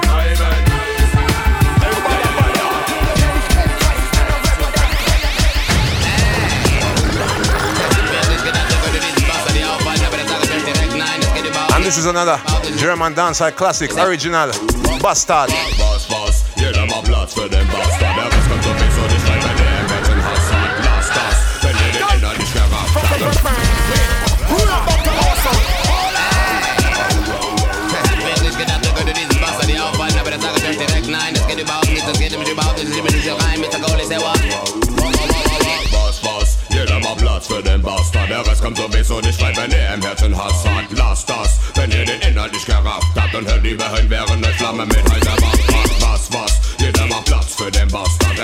And this is another German dancehall classic, original, Bastard. Platz für den Bastard. Der Rest kommt sowieso nicht rein, wenn der im Betten Hass hat. Lass das, wenn ihr den innerlich gerafft habt. Nein, es geht überhaupt nicht, es geht nämlich überhaupt nicht, ich bin nicht rein der Goal, ist der Platz für den Bastard. Der Rest kommt sowieso nicht rein, wenn ihr im Herzen Hass hat. Lasst das, wenn ihr den Inhalt nicht gerafft habt. Und hört lieber hin, während eine Flamme mit heißer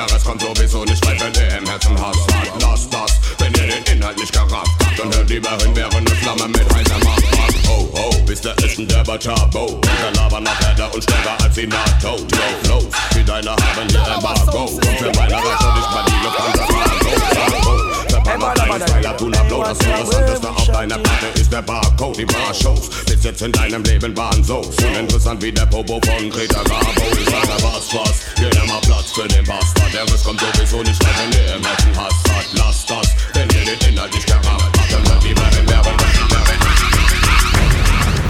Der kommt sowieso nicht rein, wenn ihr im Herzen Hass hat. Lasst das, wenn ihr den Inhalt nicht gerafft habt. Und hört lieber hin, während eine Flamme mit heißer Macht macht. Ho, ho, bis der ist ein derber Chabo. Der labern nach härter und schneller als die NATO. Yo, Flows, wie deine haben hier Embargo. Für meine Rechte nicht mal die Lufthansa Styler tun Upload, das Interessanteste auf deiner Platte ist der Barcode, die Bar-Shows. Bis jetzt in deinem Leben waren so uninteressant wie der Popo von Greta Garbo. Ich sage was, was, jeder mal Platz für den Bastard. Der Riss kommt sowieso nicht rein, wenn ihr im Herzen Hass hat. Lass das, wenn ihr den Inhalt nicht habt, dann wird lieber in Werbung,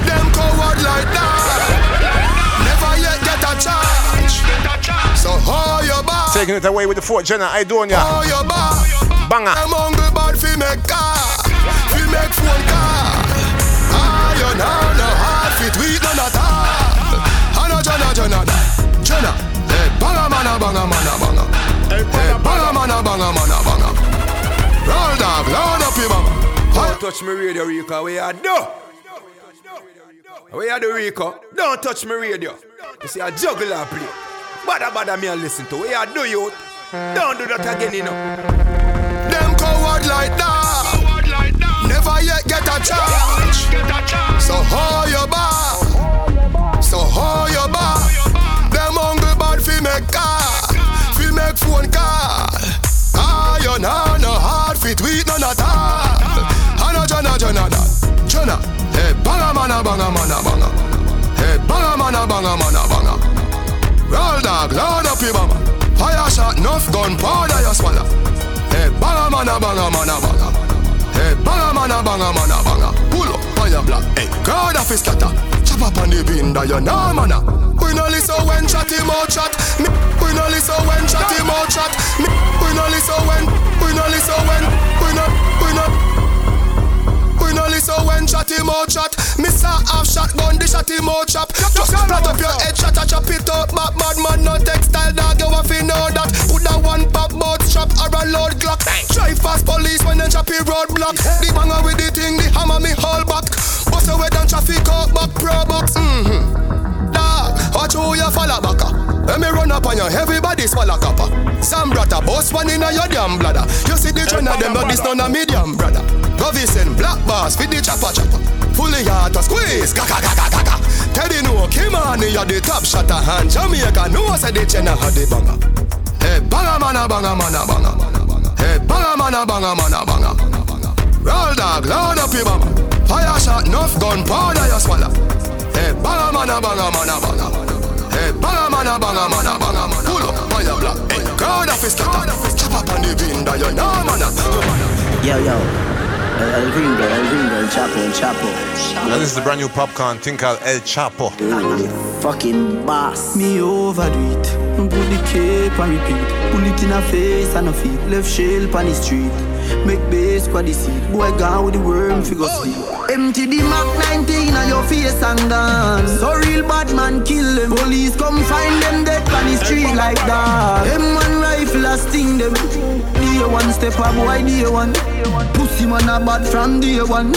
Them coward like that Never yet get a charge So hold your bar Taking it away with the Fort Jenna, I doing ya Hold your bar banger. Them hungry bad fi make car, fi make phone call. Ah, Iron on no hard fit, we ah, no not all. Hana jana jana jana. Hey, banga mana banga mana banga. Hey, banga mana banga mana banga. Roll dog, load up your banga. Don't touch me radio, Rico. We are do. We are the Rico. Don't touch me radio. You see a juggler play. Badda badda me and listen to. We are do you. Don't do that again, you know. Them like that. Never yet get a chance. So hold your bar. So hold your bar. Them hungry bad fi make car. Fi make phone call. Ah, Iron on no hard fit tweet none at all. Hana jana jana da. Jana. Hey banga mana banga mana banga. Hey banga mana banga mana banga. Roll dog, load up your mama. Fire shot, enough gun powder you swallow. Banga mana banga mana banga. Hey, banga mana banga mana banga. Pull up on your block. Hey, crowd of his scatter. Chop up on the bin that you know mana. We no listen when chat him out chat. Me, we no listen when chat him out chat. Me, we no listen when. We no listen when. We no. We no. We no listen when chat him out chat. Miss a half shot gun, the shot him out chop. Just flat up your head, shot a chop it up. Bad man, no textile dog, you have to know that. Put a one pop boat chop or a load Glock. Drive fast police when them chop roadblock. The banger with the thing, the hammer me hold back. Bust away down traffic out back pro box. Mm-hmm. Dog, watch who you follow back. Let me run up on you, everybody swallow copper. Some brother, boss one in your damn bladder. You see the trend of them, but this none a medium, brother. Go and black bars for the chopper chopper. Fully hard to squeeze, kaka kaka kaka. Teddy no, Kimani, you're the top shotter hand. Jamaica no, say the China had the banger. Banga mana banga mana banga. Hey, banga mana banga mana banga. Roll dog, load up your banga. Fire shot, enough gun powder you swallow. Hey, banga mana, banga mana, banga. Hey, banga mana, banga mana, banga mana. Pull up, fire black. Hey, crowd of scatter. Chop up on the window, you know, man. Yo, yo. El, El Gringo, El Gringo, El Chapo, El Chapo. And this is the brand new Popcaan thing called El Chapo. Fucking boss. Me overdo it. Put the cape and repeat. Pull it in a face and a feet. Left shell on the street. Make base squad the seat. Boy gone with the worm figure sleep. Empty the Mac 19 on your face and dance. So real bad man kill them. Police come find them dead on the street like that. Them one rifle a sting them. Day one step a boy day one. Pussy man a bad from day one.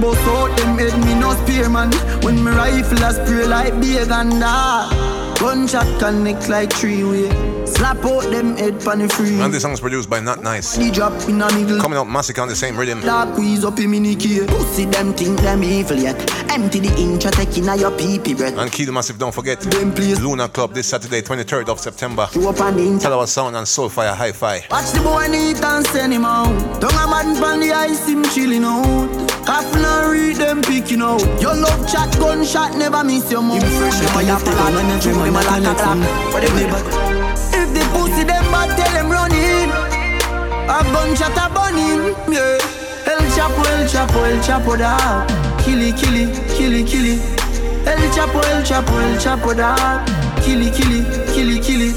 Boss out them head me no spear man. When me rifle a spray like big and that. Gunshot connect like three way. Slap out them head pan the free. And this song is produced by Not Nice. The drop in a middle. Coming out Massacre on the same rhythm. Dark squeeze up in mini key. Pussy them think them evil yet. Empty the inch a taking a your pee pee breath. And Key the Massive, don't forget. Luna Club this Saturday, 23rd of September. You up on the inch. Talawah Sound and Soulfire Hi-Fi. Watch the boy neat and send him out. Don't a man from the ice him chilling out. Cough and read them picking out. Your love chat gunshot never miss your mouth. Him fresh them a yap plan and them him a like a clock. What they bad tell them run in. A gunshot a bun him. Yeah. El Chapo, El Chapo, El Chapo da. Killy, killy, killy, killy. El Chapo, El Chapo, El Chapo da. Killy, killy, killy, killy.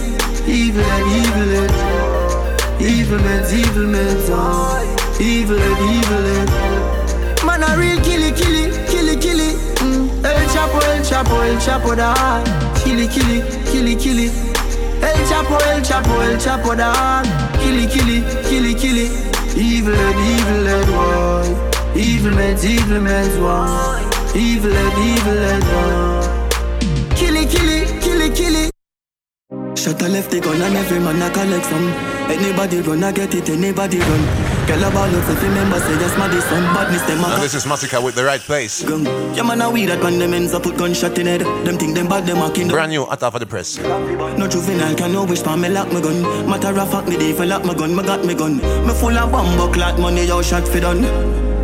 Evil and evil and evil men's evil men's oh. Evil and evil and Man a real killy, killy, killy, killy. Mm. El Chapo, El Chapo, El Chapo da. Killy, killy, killy, killy. El Chapo, El Chapo, El Chapo da. Killy, killy, killy, killy. Evil and evil and why? Evil men's evil men's why? Evil and evil and why? Shut a left the gun and every man a collect some. Anybody run, I get it, anybody run. Girl a ball up if remember say yes, my this one badness them a this is Massacre with the right place. gun. Yeah man a weed that when them ends up put gunshot in head. Them think them bad, them a king. Brand new at half of the press. No juvenile can no wish for me lock my gun. Matter of fact, me dey for lock my gun, me got me gun. Me full of bomb clot money, yo shot fi done.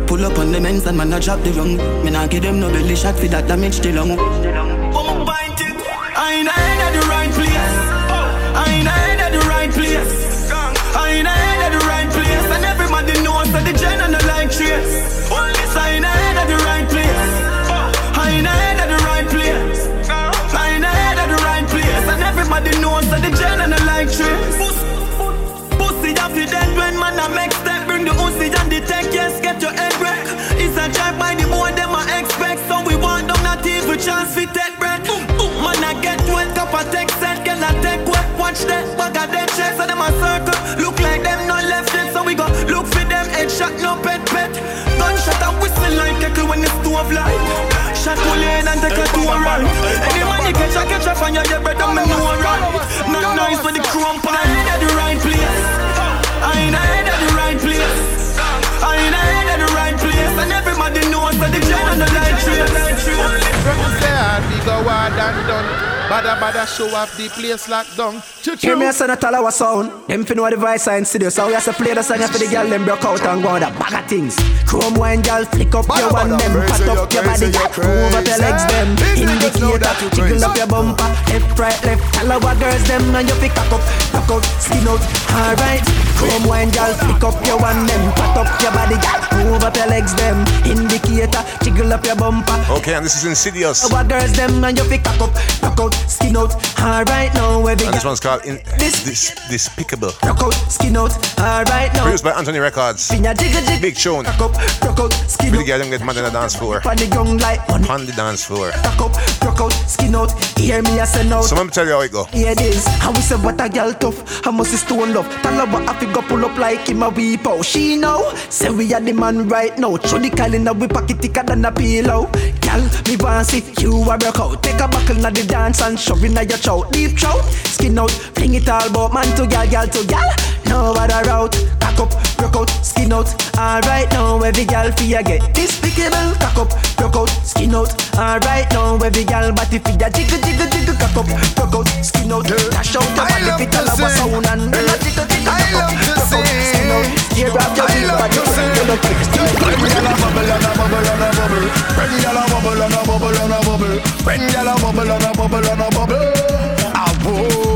Pull up on the men's and man a drop the rung. Me nah give them no belly shot fi that damage the lung. I ain't at the right that the gen and the like trace. I ain't at the right place. I ain't at the right place. I ain't at the right place. And everybody knows that the gen and the like trace. Pussy off the dead when man a make step Bring the Uzi and the tech, yes, get your head wreck It's a drive by the boy, them I expect So we want them not even chance fi take boom, man I get wet, up a tech set Girl I take wet, watch that, bag of dead checks So them a circle, Whistle like echo when the stove light Shot pull in and take a two right. Any you catch a catch a fire, bread and me know right Not nice with the chrome pan I the right place knows that the gen on the light trace From the start, we go hard and done. Badda badda show up the place locked down. Hear me a son of Talawah sound. Them fin know the voice and studio. So we have to play the song for the girl them broke out and go on the bag of things. Chrome wine girl flick up your one them, pat up your body, move up your legs them. Indicator, jiggle up your bumper, left right left. Talawa girls them and you pick up up, rock out, skin out. Alright, chrome wine girl flick up your one them, pat up your body, move up your legs them. Indicator, jiggle up your bumper. Okay, and this is Insidious. Our girls them and you pick up rock out, skin out. Alright now every And this one's called in, this, this Despicable. rock out, skin out. Alright now. Produced by Anthony Records. Finya jiggle jiggle. Big tune. Rock up, rock out, skin out. girl, don't get mad on the dance floor. On the young money. On the dance floor. Rock up, rock out, skin out. Hear me I say out. So let me tell you how it go. Here it is. How we say what a girl tough. How much is stone love. Tell her what I figure pull up like him a weep out. She know. Say we are the man right now. Throw the call in a we pocket thicker than a pillow. Gal, me want see you a rock out. Take a buckle na the dance and shove in a your chow. Deep chow. Skin out. Fling it all about man to gal, gal to gal. No other route. Cock up, rock out, skin out. Alright now every gal feel get despicable. Cock up, rock out, skin out. Alright now every gal body feel jiggle jiggle jiggle. Cock up, rock out, skin out. Dash out your body fit all our sound and then a y'all a bubble and a bubble and a bubble. Ready, y'all a a bubble and a bubble. When gyal a bubble and a. Ah.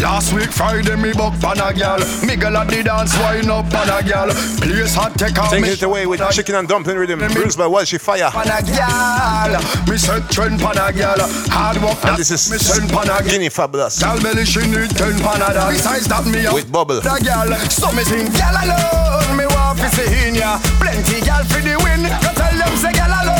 Boom. Last week Friday me buck pan a gyal. Me girl at the dance wine up pan a gyal. Place hot take off Taking it away with chicken and dumpling rhythm. Bruce by Walshy Fire. pan a gyal. Me set trend pan a gyal. Hard work And this is me send pan a gyal. Guinea Fabulous. Gyal belly she need ten pan a that. Besides that me a With Bubble. the gyal. So me sing gyal alone. Me want fi see in ya. Plenty gyal fi the win. Go tell them say gyal alone.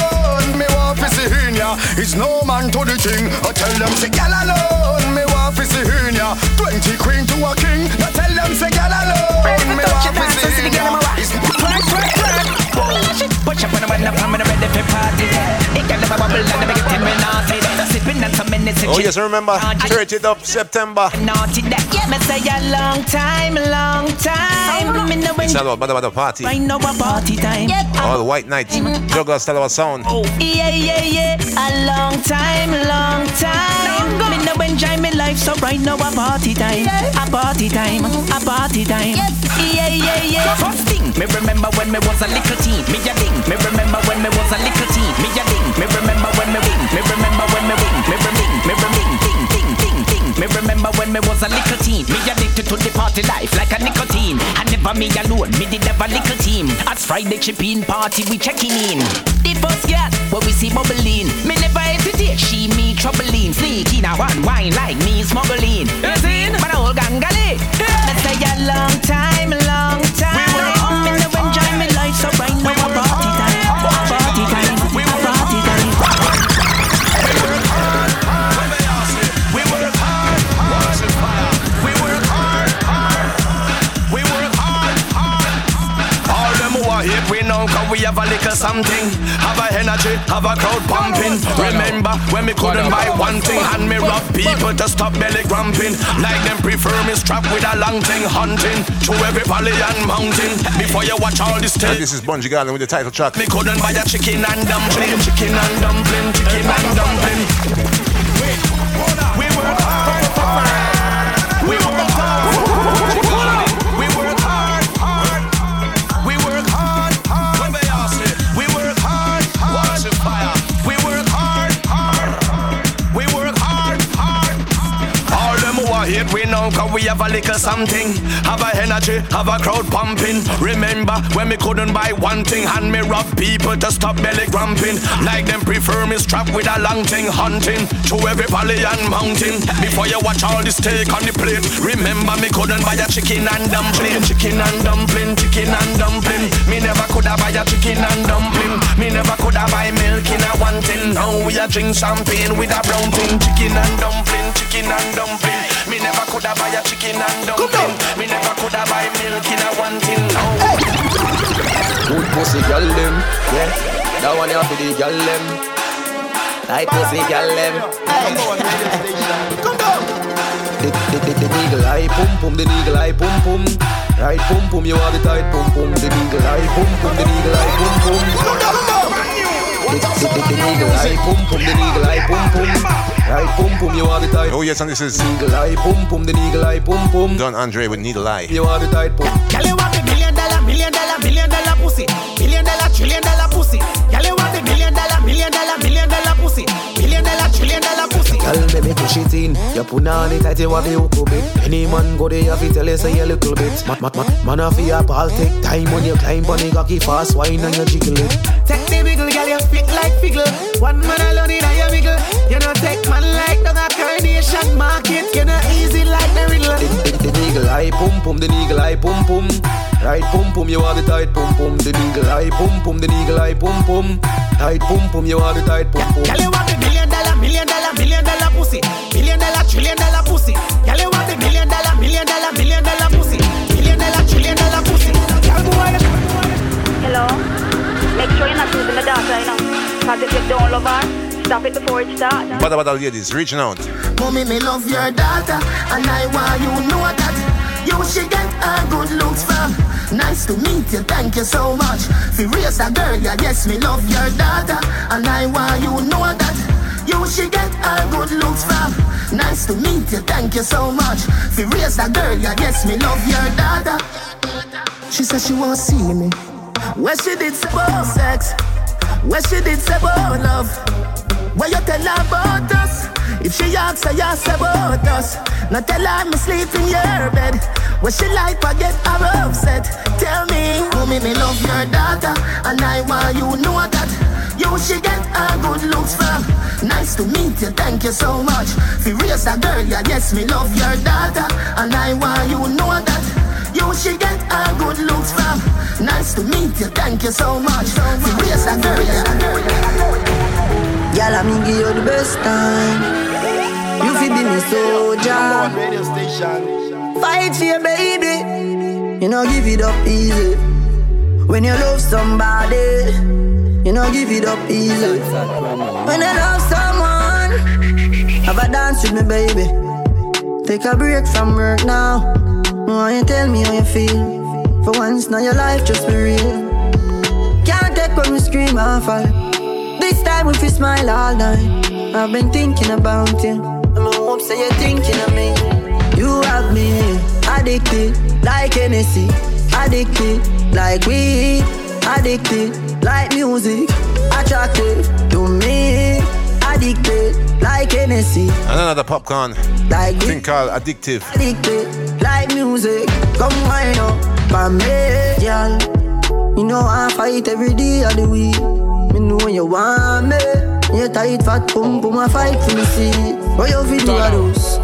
See ya. It's no man to the king. I tell them say gyal alone. Me want fi see ya. Twenty queen to a king. I tell them say gyal alone. Me want fi see ya. It's twerk twerk twerk. Push up on the man, I'm ready for party. It can never bubble and never get me naughty. Sipping on some minutes. Oh yes, remember 30th of September. Naughty that. Yeah, me say a long time, long time. Me know when It's all about the party. I know a party time. All white night. Juggle style of sound. Oh. Yeah, yeah, yeah. A long time, long time. Me know enjoy me life, so right now a party time. A party time, a party time. Yeah, yeah, yeah. First thing, me remember when me was a little teen. Me a ding. Me remember when me was a little teen. Me a ding. Me remember when me wing. Me remember when me wing. Me reming. Me reming. Ding, ding, ding, ding. Me remember when me was a little teen. Me addicted to the party life like a nicotine. I never me alone. Me did have a little team. As Friday chipping party, we checking in. The first girl, where we see bubbling. Me never hesitate. She me troubling. Sneak in a one wine like me smuggling. You seen? Man a whole gangali. Me say a long time, long have a little something. Have a energy, have a crowd pumping. Remember when me couldn't buy one thing and me rob people to stop belly grumping. Like them prefer me strapped with a long thing hunting through every valley and mountain. Before you watch all this And tape. this is Bunji Garlin with the title track. Me couldn't buy a chicken and dumpling, chicken and dumpling, chicken and dumpling. We work hard, hard. We cause we have a little something. Have a energy, have a crowd pumping. Remember when me couldn't buy one thing? And me rob people to stop belly grumping. Like them prefer me strapped with a long thing Hunting. Through every valley and mountain. Before you watch all this steak on the plate. Remember me couldn't buy a chicken and dumpling. Chicken and dumpling, chicken and dumpling. Me never coulda buy a chicken and dumpling. Me never coulda buy milk in a one tin Now we a drink champagne with a brown thing. Chicken and dumpling, chicken and dumpling Me never coulda buy a chicken and dumpling Me never coulda buy milk in a one tin Now Good pussy girl them, yeah. That one here for the girl them. Tight pussy girl them. Come down. The, the, the, the eagle eye pum pum, the eagle eye pum pum. Right pum pum, you are the tight pum pum. The eagle eye pum pum, the eagle eye pum pum. The, the, the, the eagle pum pum, the eagle eye pum pum. Right pum pum, you are the tight. Oh yes, and this is Eagle eye pum pum, the eagle eye pum pum. Don Andre with Needle Eye. You are the tight pum. Girl, you want the million dollar, million dollar, million dollar pussy. Million dollar, trillion dollar pussy. Girl, you want the million dollar, million dollar, million dollar pussy. Million dollar, trillion dollar pussy. Girl, let me push it in. You put on it tight, you have the hook bit. Any man go there, you have to tell you say a little bit. Man, man, man, man, off your ball, take time when you climb on the cocky fast, wine and you jiggle it. Take the wiggle, girl, you fit like figgle. One man alone in a wiggle. You know take man like a carnation market. You know easy like the riddle. The, the, the eagle eye pum pum, the eagle eye pum pum. Right pum pum, you are the tight pum pum. The eagle eye pum pum, the eagle eye pum pum. Tight pum pum, you are the tight pum pum. Girl, you want the million dollar, million dollar, million dollar pussy. Million dollar, trillion dollar pussy. Girl, you want the million dollar, million dollar, sure you're not using the data, you know. Cause if you don't love her, stop it before it starts. Badda badda ladies, reaching out. Mommy, me love your daughter, and I want you know that. You should get a good looks from. Nice to meet you, thank you so much. For raise a girl, yeah, yes, me love your daughter, and I want you know that. You should get a good looks from. Nice to meet you, thank you so much. For raise a girl, yeah, yes, me love your daughter. She said she won't see me. Where she did say about sex, where she did say about love. What you tell her about us? If she asks, I ask about us. Now tell her me sleep in your bed. What she like, I get her upset. Tell me, who me me love your daughter, and I want you know that. You she get a good looks from. Nice to meet you, thank you so much. Fi raise a girl, yeah, yes, me love your daughter, and I want you know that. You she get a good looks from. Nice to meet you, thank you so much. Fi raise a girl, yeah. Girl, I mean give you the best time. You feel be me soldier. Radio station. Fight for your baby. You know give it up easy. When you love somebody, you know give it up easy. When you love someone, have a dance with me, baby. Take a break from work now. Why you tell me how you feel? For once, now your life just be real. Can't take when we scream and fall. This time if you smile all night. I've been thinking about you. I'm hope say you're thinking of me. You have me addicted like Hennessy, addicted like weed, addicted like music, attracted to me, addicted like Hennessy, And another Popcaan. like Thing weed, called Addictive. addicted like music. Come wind up for me, girl. You know I fight every day of the week. Me know when you want me. You tight fat pum pum I fight for me see. What you feel do a dose?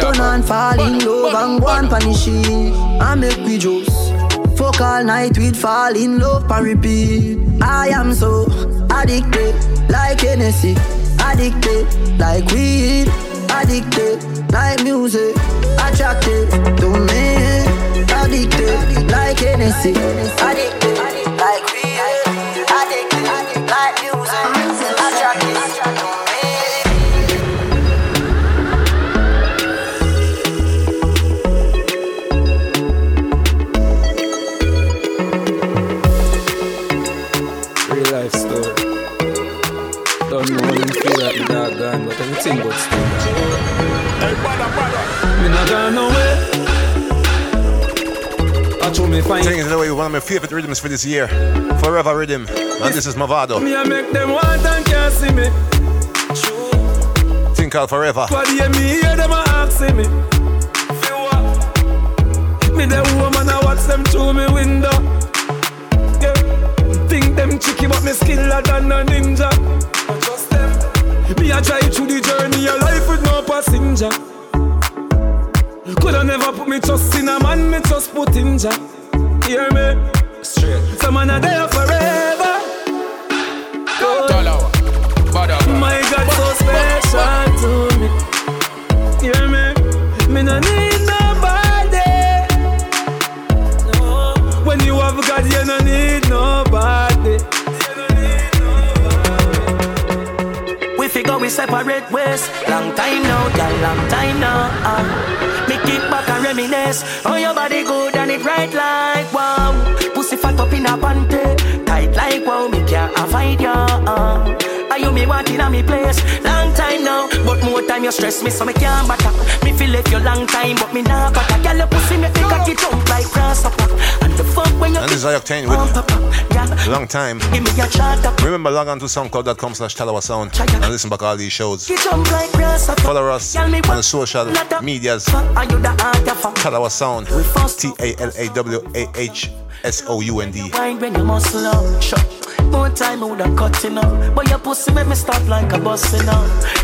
Turn on fall in love and go on punish it. I make we juice. Fuck all night we'd fall in love and repeat. I am so addicted like Hennessy, addicted like weed, addicted like music, attracted to me, addicted like Hennessy, addicted fine. Taking it away one of my favorite rhythms for this year. Forever Rhythm. And this is Mavado. Me I make them want and can't see me. Thing called Forever. But yeah, me hear them asking me. What? Me the woman I watch them through me window. Yeah. Think them tricky, but me skiller than a ninja. I trust them. Me I try through the journey of life with no passenger. Coulda never put me trust in a man, me trust put in Jah. Hear me? Straight. Some man are there forever. Oh. My God, so special to me. Hear me? Me no need nobody. No. When you have God, you no need nobody. We figure we separate ways. Long time now, girl, long time now. Uh. Me kick back and reminisce. Oh, your body good and it right like wow. Pussy fat up in a panty, tight like wow. Me can't avoid ya. Uh. Are you me wanting a me place? Long time now, but more time you stress me so me can't back up. Me feel if you long time, but me not back up. Girl, your pussy me think I get jump like grasshopper. And the fuck when you And this is Octane with Long Time. give me a up. Remember, log on to soundcloud.com slash Talawah Sound and listen back all these shows. Get jump like grasshopper. Follow us on the social medias. Are you the art of Talawah Sound. T A L A W A H S O U N D. Wine when you muscle up. Sure. More time I woulda cut you know. But your pussy make me stop like a bus you know.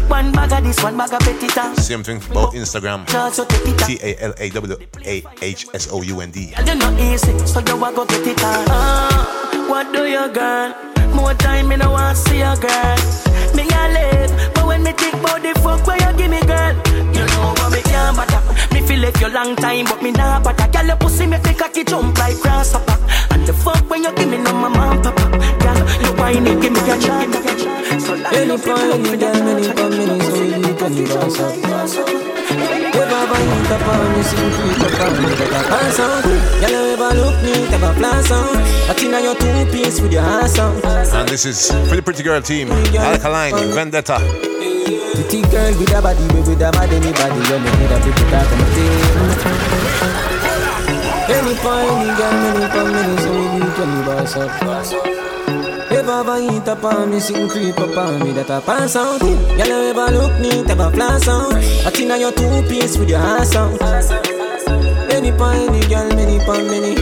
One bag of this, one bag of petita. Same thing about Instagram. Just you take it T A L A W A H S O U N D. Not easy, so you a go get it on. Ah, what do you, girl? More time me no want see a girl. Me a live, but when me think about the fuck where you give me, girl, Me feel like you long time, but me nah bother. Girl, your pussy make me cocky jump like grasshopper. And the fuck when you give me no mama and papa. Girl, you whiny, give me a like Any point, any girl, many come, many so you can bounce up. Ever find up on me, sing tweet up on me, get a pass out. Girl, you ever look neat, ever flash out. But in your two piece with your ass out. And this is for the pretty girl team. Alkaline, Vendetta. Pretty girl with a body, with a bad anybody. You know need a people that on the team. Any point, any girl, many come, many so we can bounce up. ever eat up on me, sing creep up on me that I pass out. You ever look neat, ever flash out. I think your two piece with your ass out. Many pa any girl, many pa many.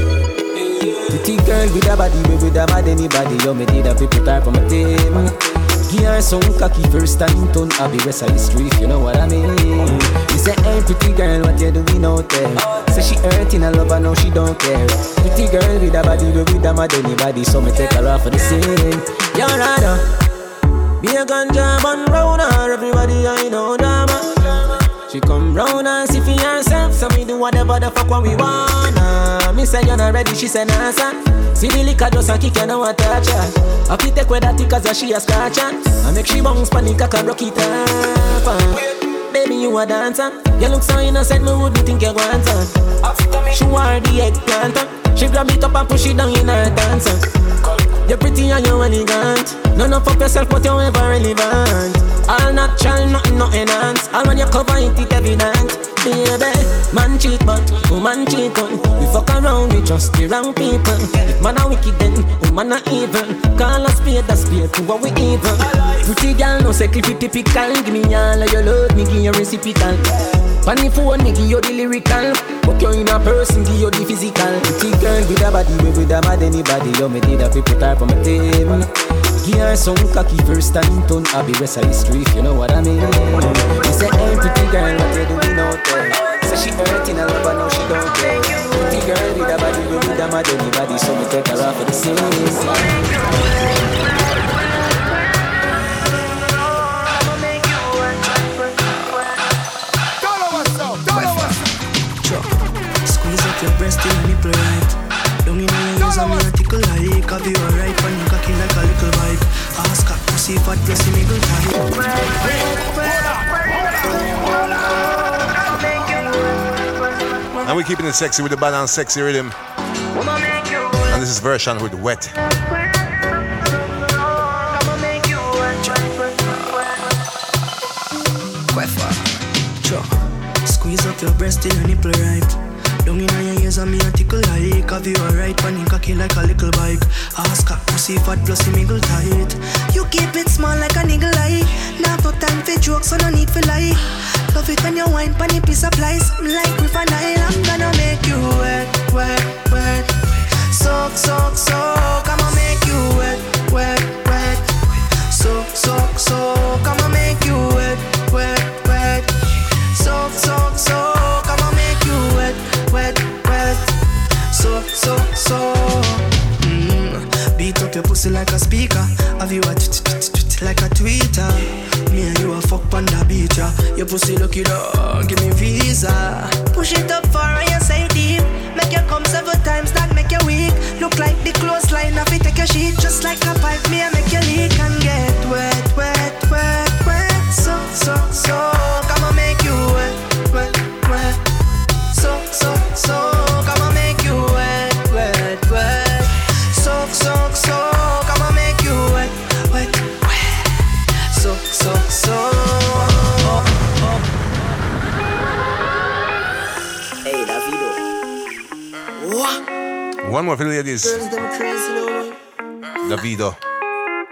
Pretty girl with a body, with a bad anybody. Yo, me need people type on my team. Her some cocky first time turn I be rest of the street, you know what I mean? He say, hey pretty girl, what you doing out there? Say she hurting a lover, now she don't care. Pretty girl with a body, with a mad anybody So me take her off for the scene. You're rather uh. Be a ganja bun round uh, her Everybody I know drama she come round and see for herself, so me do whatever the fuck what we wanna. Me say you're not ready, she say nah. See the liquor just a kick, you know what touch her. I fit take with that cause she a scratch her. I make she bounce panic, I can rock it uh. Baby, you a dancer. You look so innocent, me would think you want her. She wear the eggplant. uh. She grab it up and push it down in her dance. uh. You're pretty and you're elegant. No, of up yourself, but you're ever relevant. All natural, nothing, no enhance. All when you cover it, it evident. Baby, man cheat, but woman cheat on. We fuck around, we trust the wrong people. If man a wicked, then woman a evil. Call a spade, a spade, to what we evil. Pretty girl, no say cliff typical. Give me all of your love, me give you reciprocal. Funny phone, me give you the lyrical. Put you in a person, give you the physical. Pretty girl with a body, we with a mad anybody. You me did a people type on my team. Give her some cocky first time turn I be rest of the street, you know what I mean? He say, hey pretty girl, what you doing out there? Say she hurting a lover, now she don't care. Pretty girl with a body, we with a mad anybody So me take her off for the scene. Squeeze up your breast till your nipple right. Young your ears and tickle like Have you alright when you cocky like a little vibe Ask her to see I dress me good And we're keeping it sexy with the balance, sexy rhythm. And this is version with wet. Squeeze up your breast till your nipple right. Young in your ears and me a tickle like Have you alright when you cocky like a little bike. Ask her if fat plus you mingle tight. You keep it small like a niggle eye. Now no time for jokes so no need for lie. Love it when you wine pan a piece of plies Like with an Nile I'm gonna make you wet, wet, wet. Soak, soak, soak I'ma make you wet, wet, wet. Soak, soak, soak I'ma soak mm. Beat up your pussy like a speaker. Have you a like a tweeter? Me and you a fuck on the beach. Your pussy lucky dog, give me visa. Push it up far and you say deep Make you come several times, that make you weak. Look like the clothesline, if it take your sheet. Just like a pipe, me I make you leak And get wet, wet, wet, wet. So, so, so I'ma make you wet, wet, wet. So, so, so One more for the ladies. Girls, them crazy, no man. Davido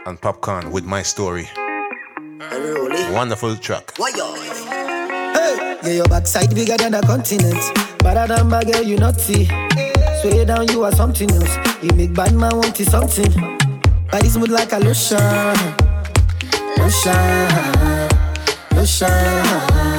and Popcaan with My Story. Wonderful track. What yo? Hey, yeah, your backside bigger than a continent. Better than my girl, you not see. Sway down, you are something else. You make bad man want to something. Body smooth like a lotion. Lotion. Lotion.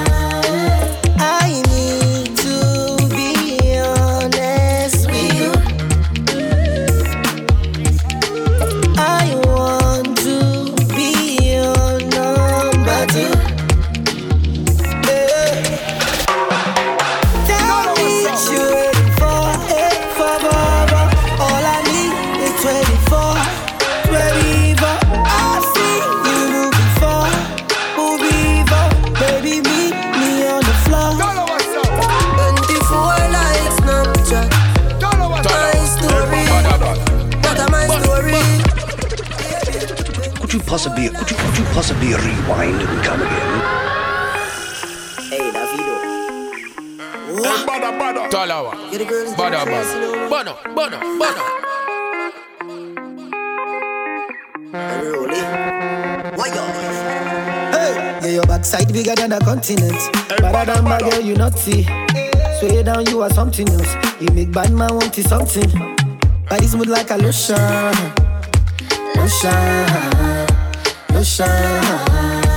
possibly could you could you possibly rewind and come again? Hey, Davido. What? Badda badda. Talawah. Badda badda. Bono bono bono. Hey. Your backside bigger than a continent. Better than my girl, you not see. Sway down, you are something else. You make bad man want to something. Body mood like a lotion. Lotion. Ocean.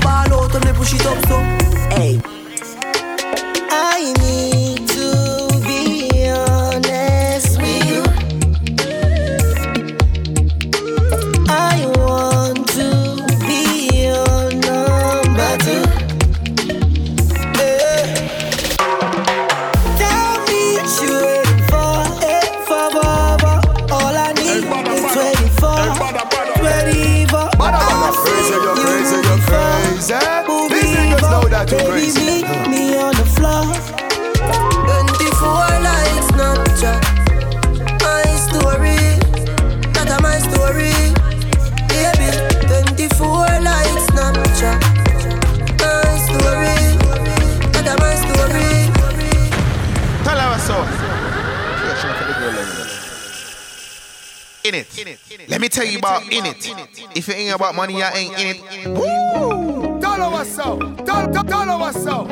ball out and they push it up so. tell you about in it. If it ain't about money, I ain't in it. Woo! Tell us so. Tell, tell, tell us so.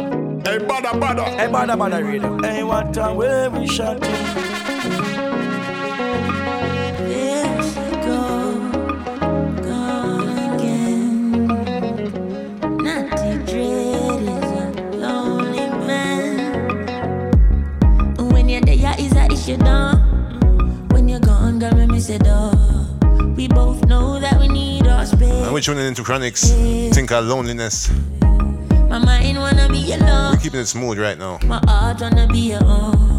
Hey, badda, badda. Hey, badda, badda, reader. Hey, what time where we shot You don't. When you're gone, girl, let me say, though we're tuning into Chronixx. Mm. Think of loneliness. My mind wanna be alone. We're keeping it smooth right now. My heart wanna be alone.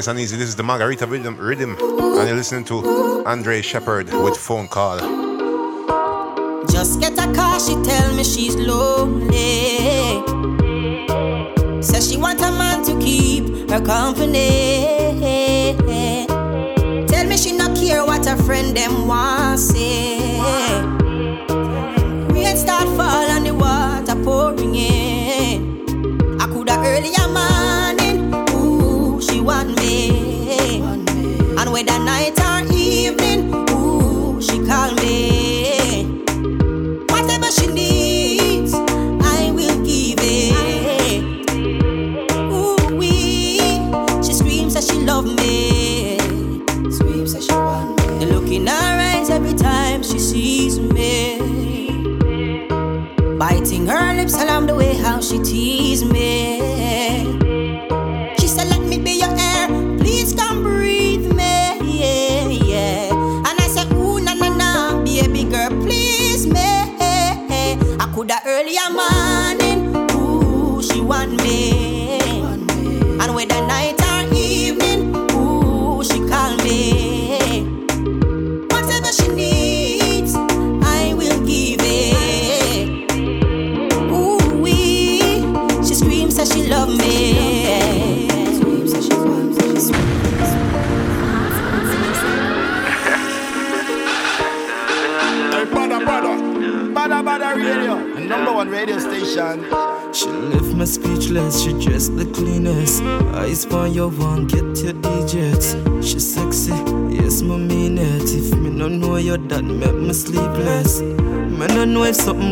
Nice and easy. This is the Margarita Rhythm, Rhythm and you're listening to Andre Shepard with Phone Call. Just get a car, she tell me she's lonely. Says she want a man to keep her company. Tell me she not care what her friend them want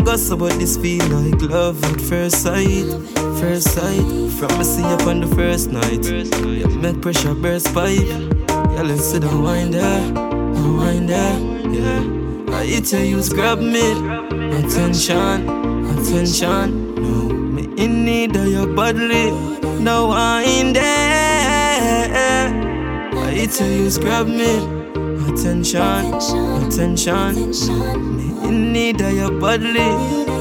goes about this feel like love at first sight. First sight, from me see you on the first night. You make pressure burst pipe. Yeah, let's sit down, wind there, wind there, yeah. I hit you, you grab me. Attention, attention. No, me in need of your body. No, I ain't there. I hit you, you grab me. Attention, attention. Me in need of your body.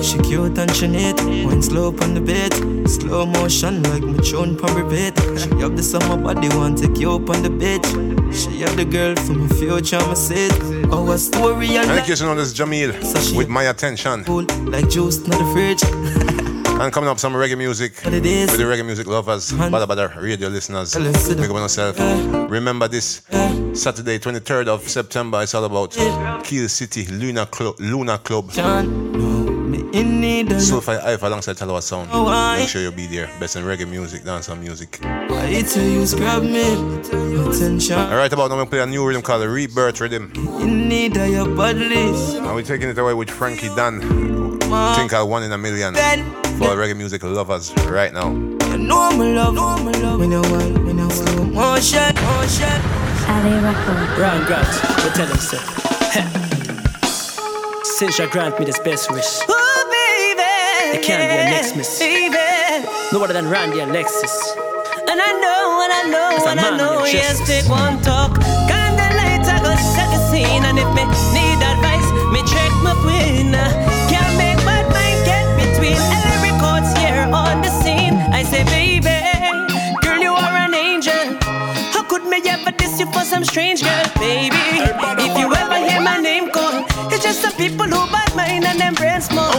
She cute and she neat. Wine slow on the bed. Slow motion like my tune pump repeat. She have the summer body, want take you up on the beach. She have the girl for my future, my seat. Our story and And in case you know this is Jamil with my attention. Cool, like juice, not the fridge. [laughs] And coming up some reggae music for the reggae music lovers, Badda Badda radio listeners. Big up on yourself. Uh. Remember this uh. Saturday, 23rd of September, it's all about Kiel City Luna Club. Luna Club. Soulfire Ife alongside Talawah Sound. Make sure you'll be there. Best in reggae music, music. I grab me. Attention. Alright, about now we play a new rhythm called the Rebirth Rhythm. And we're taking it away with Frankie Dan. Think I'll one in a million for reggae music lovers right now. Love, love. When I want, when I slow motion, motion. Ali Record. Ryan Grant, we tell him so. Since you grant me this best wish, Oh, baby. it can't be a next miss. Baby. No other than Randy and Lexus. And I know, and I know, As and I know, yes, just- take one talk. Candlelight, I go set the scene. And if me need advice, me check my queen. You for some strange girl, baby? If you ever hear my name called, it's just the people who bad mind and them brain small.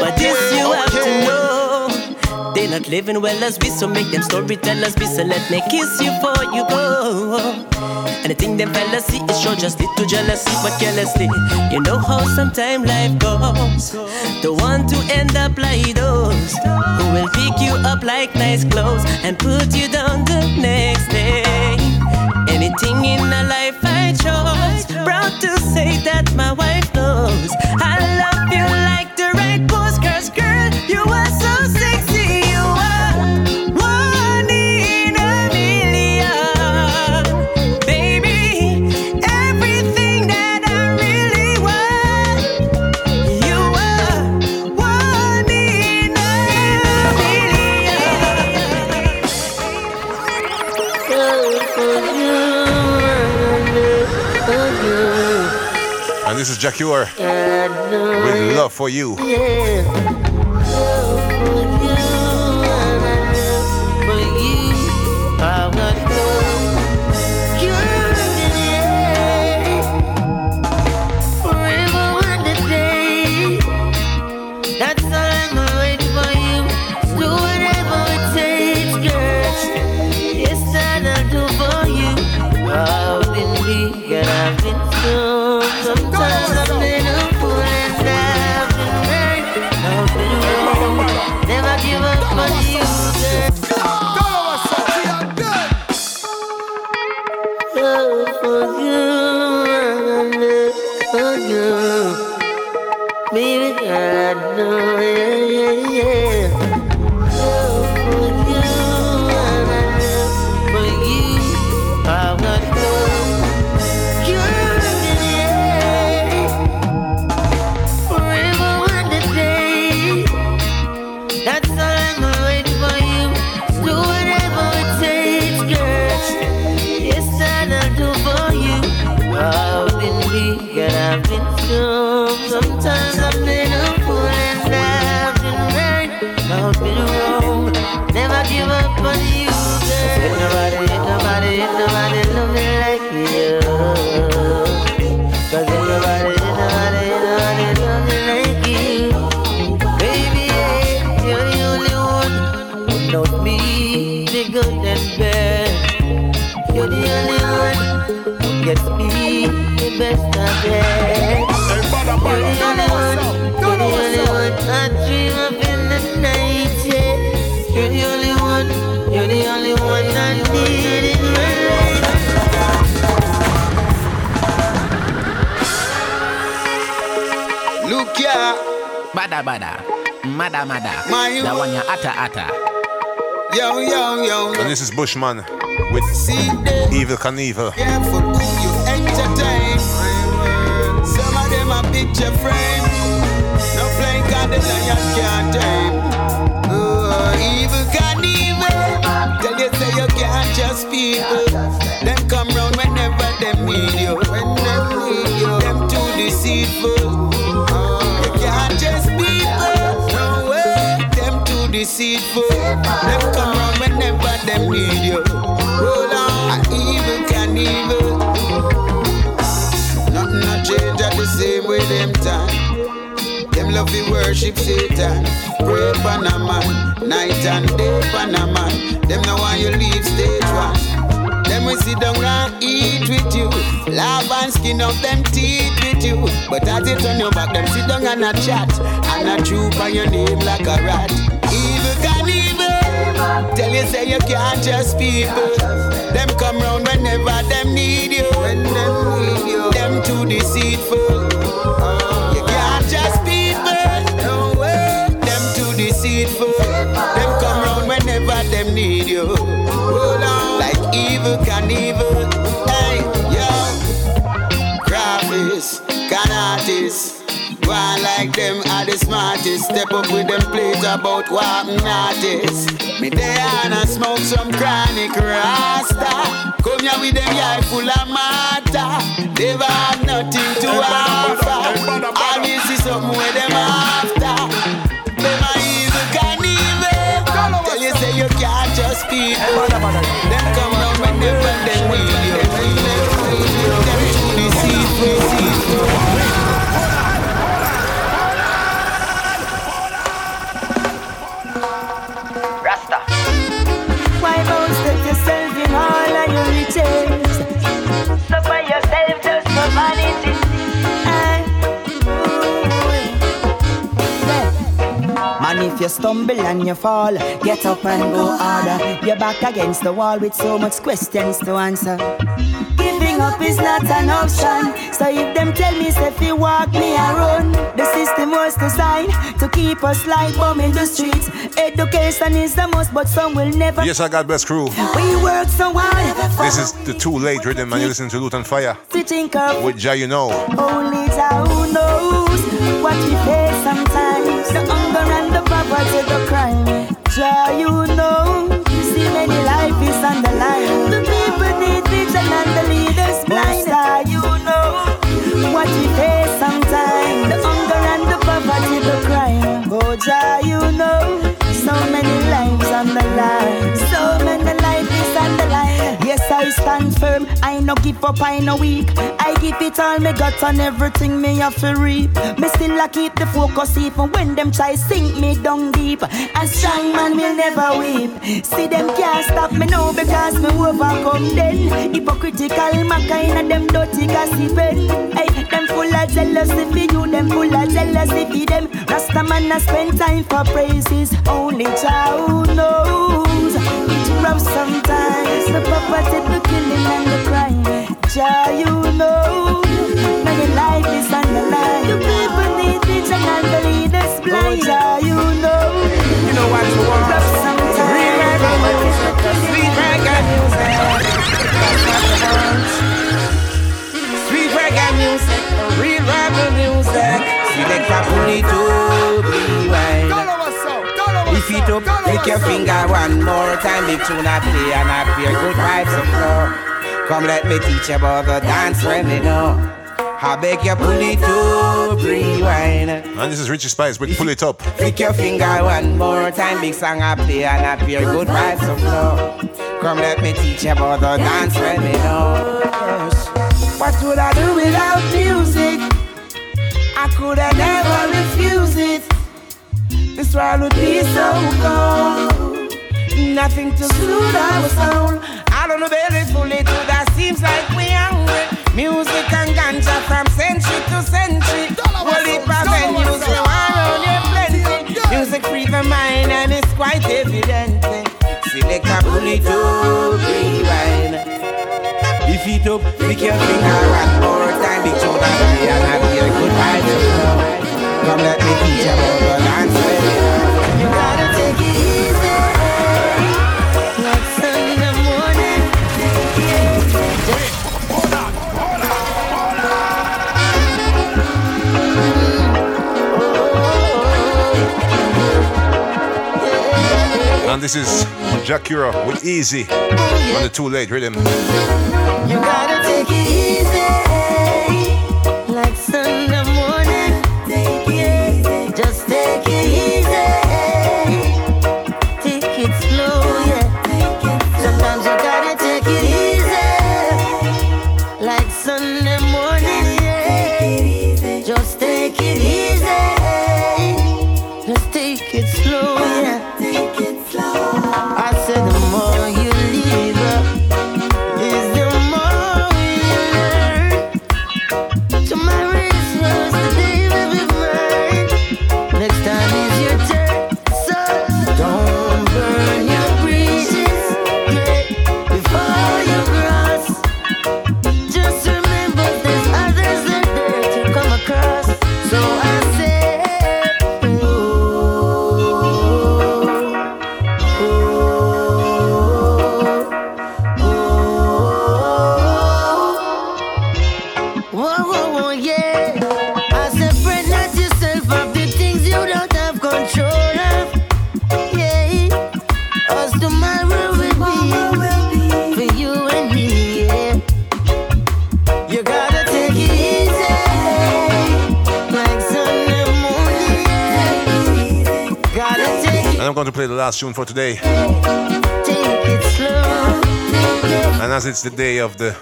but this you have to know. They not living well as we, so make them storytellers be. So let me kiss you before you go. and Anything them fellas see is show just little jealousy, but carelessly. You know how sometimes life goes. The one to end up like those who will pick you up like nice clothes and put you down the next day. Anything in a life I chose. Proud to say that my wife knows I love you like the right postcards, girl. You are this is Jah Cure with Love for You. That's best I get. You're the only one, you're the only one I dream of in the night, yeah. You're the only one, you're the only one I need in my life. Look ya, Badda badda. Mada mada. My- That one ya ata ata. yo, yo, yo. And this is Bushman with Evil Knievel. Some of them are picture frame. No playing God, the lion can't tame. Oh, evil can evil. Tell you say you can't trust people. Them come round whenever them need you. When them need you, them too deceitful. You can't trust people. No way, them too deceitful. Them come round whenever them need you. Hold on, evil can evil. At the same way them time. Them love to worship Satan. Pray for a man, night and day for a man. Them know why you leave stage one. Them we sit down and eat with you. Laugh and skin up them teeth with you. But as it on your back, them sit down and a chat. And a troop on your name like a rat. Evil can evil. Tell you say you can't trust people. Them come round whenever them need you. When them need you. Them too deceitful. You can't people. No way. Them too deceitful. Them come round whenever them need you. Like evil can evil. On like them are the smartest. Step up with them plates about what artists. Me there and I smoke some chronic rasta. Come here with them eye full of matter. Never have nothing to offer. All this is something where them after. Them are evil can evil. Tell you say you can't just people. Them come round whenever them need you. Them too deceitful, deceitful. Why you stumble and you fall, get up and go harder. You're back against the wall with so much questions to answer. Giving up is not an option. So if them tell me say, if you walk me and run, the system was designed to keep us like bum in the streets. Education is the most, but some will never. Yes, I got best crew. We work so hard. This is the too late rhythm, and you listen to Fire to think of with Jah, you know. only Jah who knows what we face sometimes hunger and the poverty, the crime. Sure you know, you see many life is on the line. The people need vision and the leaders blind. Sure you know, what we face sometimes. The hunger and the poverty, the crime. Oh, sure you know, so many lives on the line. I stand firm. I no give up, I no weak. I give it all me got on everything me have to reap. Me still I keep the focus even when them try sink me down deep. A strong man will never weep. See them can't stop me now because me overcome them. Hypocritical my kind of them dirty gossiping. Hey, them full of jealousy for you, them full of jealousy for them. Rasta man I spend time for praises. Only child knows. Rough sometimes. The poverty, the killing and the crime. Jah, you know. Now your life is on the line. The people need vision and the leaders blind. Jah, you know. You know what you want? Rough sometimes. Real reggae music. Sweet reggae music. That's what you want. Sweet reggae music. Real reggae music. Select a pony to rewind. It up, flick your finger one more time. Big tune I play and I feel good vibes of flow. Come let me teach you about the dance when you know. I beg you pull it up, rewind. And this is Richie Spice with Pull It Up. Flick your finger one more time. Big song I play and I feel good vibes of flow. Come let me teach you about the dance when you know. What would I do without music? I could have never refused it. This world would be so cold. Nothing to soothe our soul. I don't know, belly full it that seems like we hungry. Music and ganja from century to century. Holy venues, we want on here plenty. Music free the mind and it's quite evident. Select a bullet to rewind. If it up, pick your finger one more time. Big tune and play and I feel good vibes. Come let me teach you about the dance. You gotta take it easy. Like sun in the morning. And this is Jah Cure with Easy on the Too Late rhythm. You gotta Tune for today. And as it's the day of the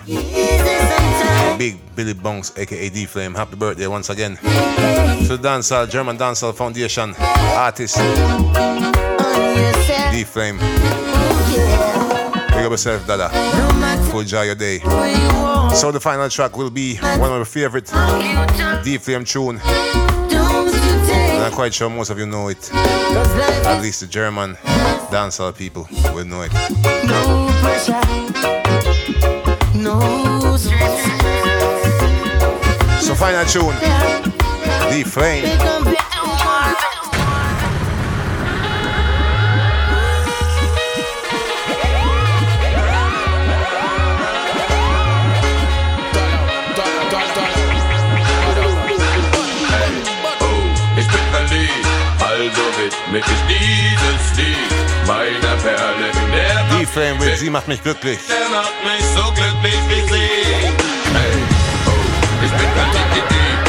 big Billy Bongs, aka D Flame, happy birthday once again to the dancehall, German Dancehall Foundation artist D Flame. Big up yourself, Dada. Full enjoy your day. So the final track will be one of my favorite D Flame tune. I'm quite sure most of you know it. At least the German dancehall people will know it. No pressure, no stress. So final tune, D Flame. Die Fame Will, sie macht mich glücklich. Der macht mich so glücklich wie sie. Hey, oh, ich bin kein Dickie,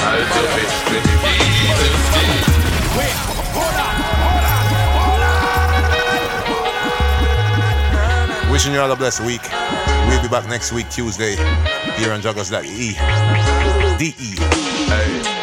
also ich bin dieses Ding. Wishing you all a blessed week. We'll be back next week, Tuesday, here on jugglerz.de. DE. Hey.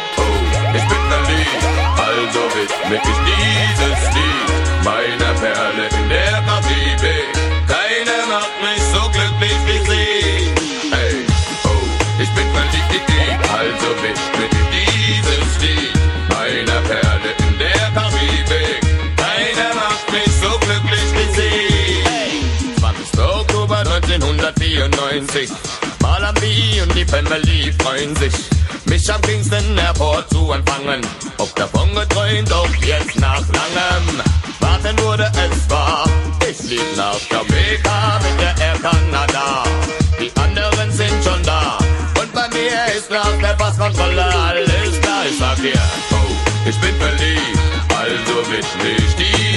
Also widme ich dieses Lied meiner Perle in der Karibik. Keiner macht mich so glücklich wie sie. Hey, oh, ich bin verliebt, also widme ich dieses Lied meiner Perle in der Karibik. Keiner macht mich so glücklich wie sie. Hey, 20. Oktober 1994. Malambi und die Family freuen sich, mich am Kingston Airport zu empfangen. Ob davon geträumt, ob jetzt nach langem Warten wurde es wahr. Ich flieg nach Jamaica mit der Air Canada. Die anderen sind schon da. Und bei mir ist nach der Passkontrolle alles klar. Ich sag dir, oh, ich bin verliebt. Also widme ich dieses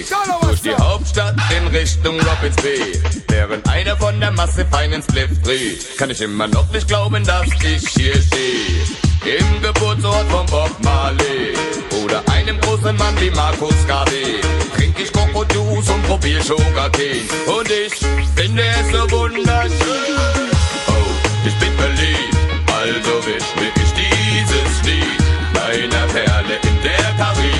Weg durch die Hauptstadt in Richtung Robins Bay. Während einer von der Masse feinen Spliff dreht, kann ich immer noch nicht glauben, dass ich hier stehe. Im Geburtsort von Bob Marley oder einem großen Mann wie Markus Garvey. Trink ich Krokodus und probier Sugarcane und ich finde es so wunderschön. Oh, ich bin verliebt, also widme ich dieses Lied meiner Perle in der Karibik.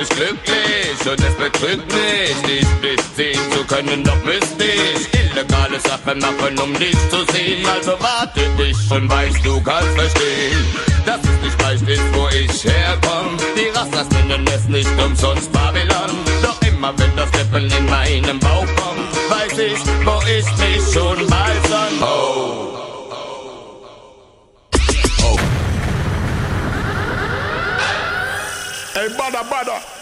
Mich glücklich und es betrügt mich, dich bis sehen zu können, doch müsste ich illegale Sachen machen, um dich zu sehen. Also warte dich und weißt, du kannst verstehen, dass es nicht leicht ist, wo ich herkomme. Die Rastas nennen es nicht umsonst Babylon, doch immer wenn das Steppen in meinem Bauch kommt, weiß ich, wo ich mich schon mal sonst. Oh. Hey, badda, badda.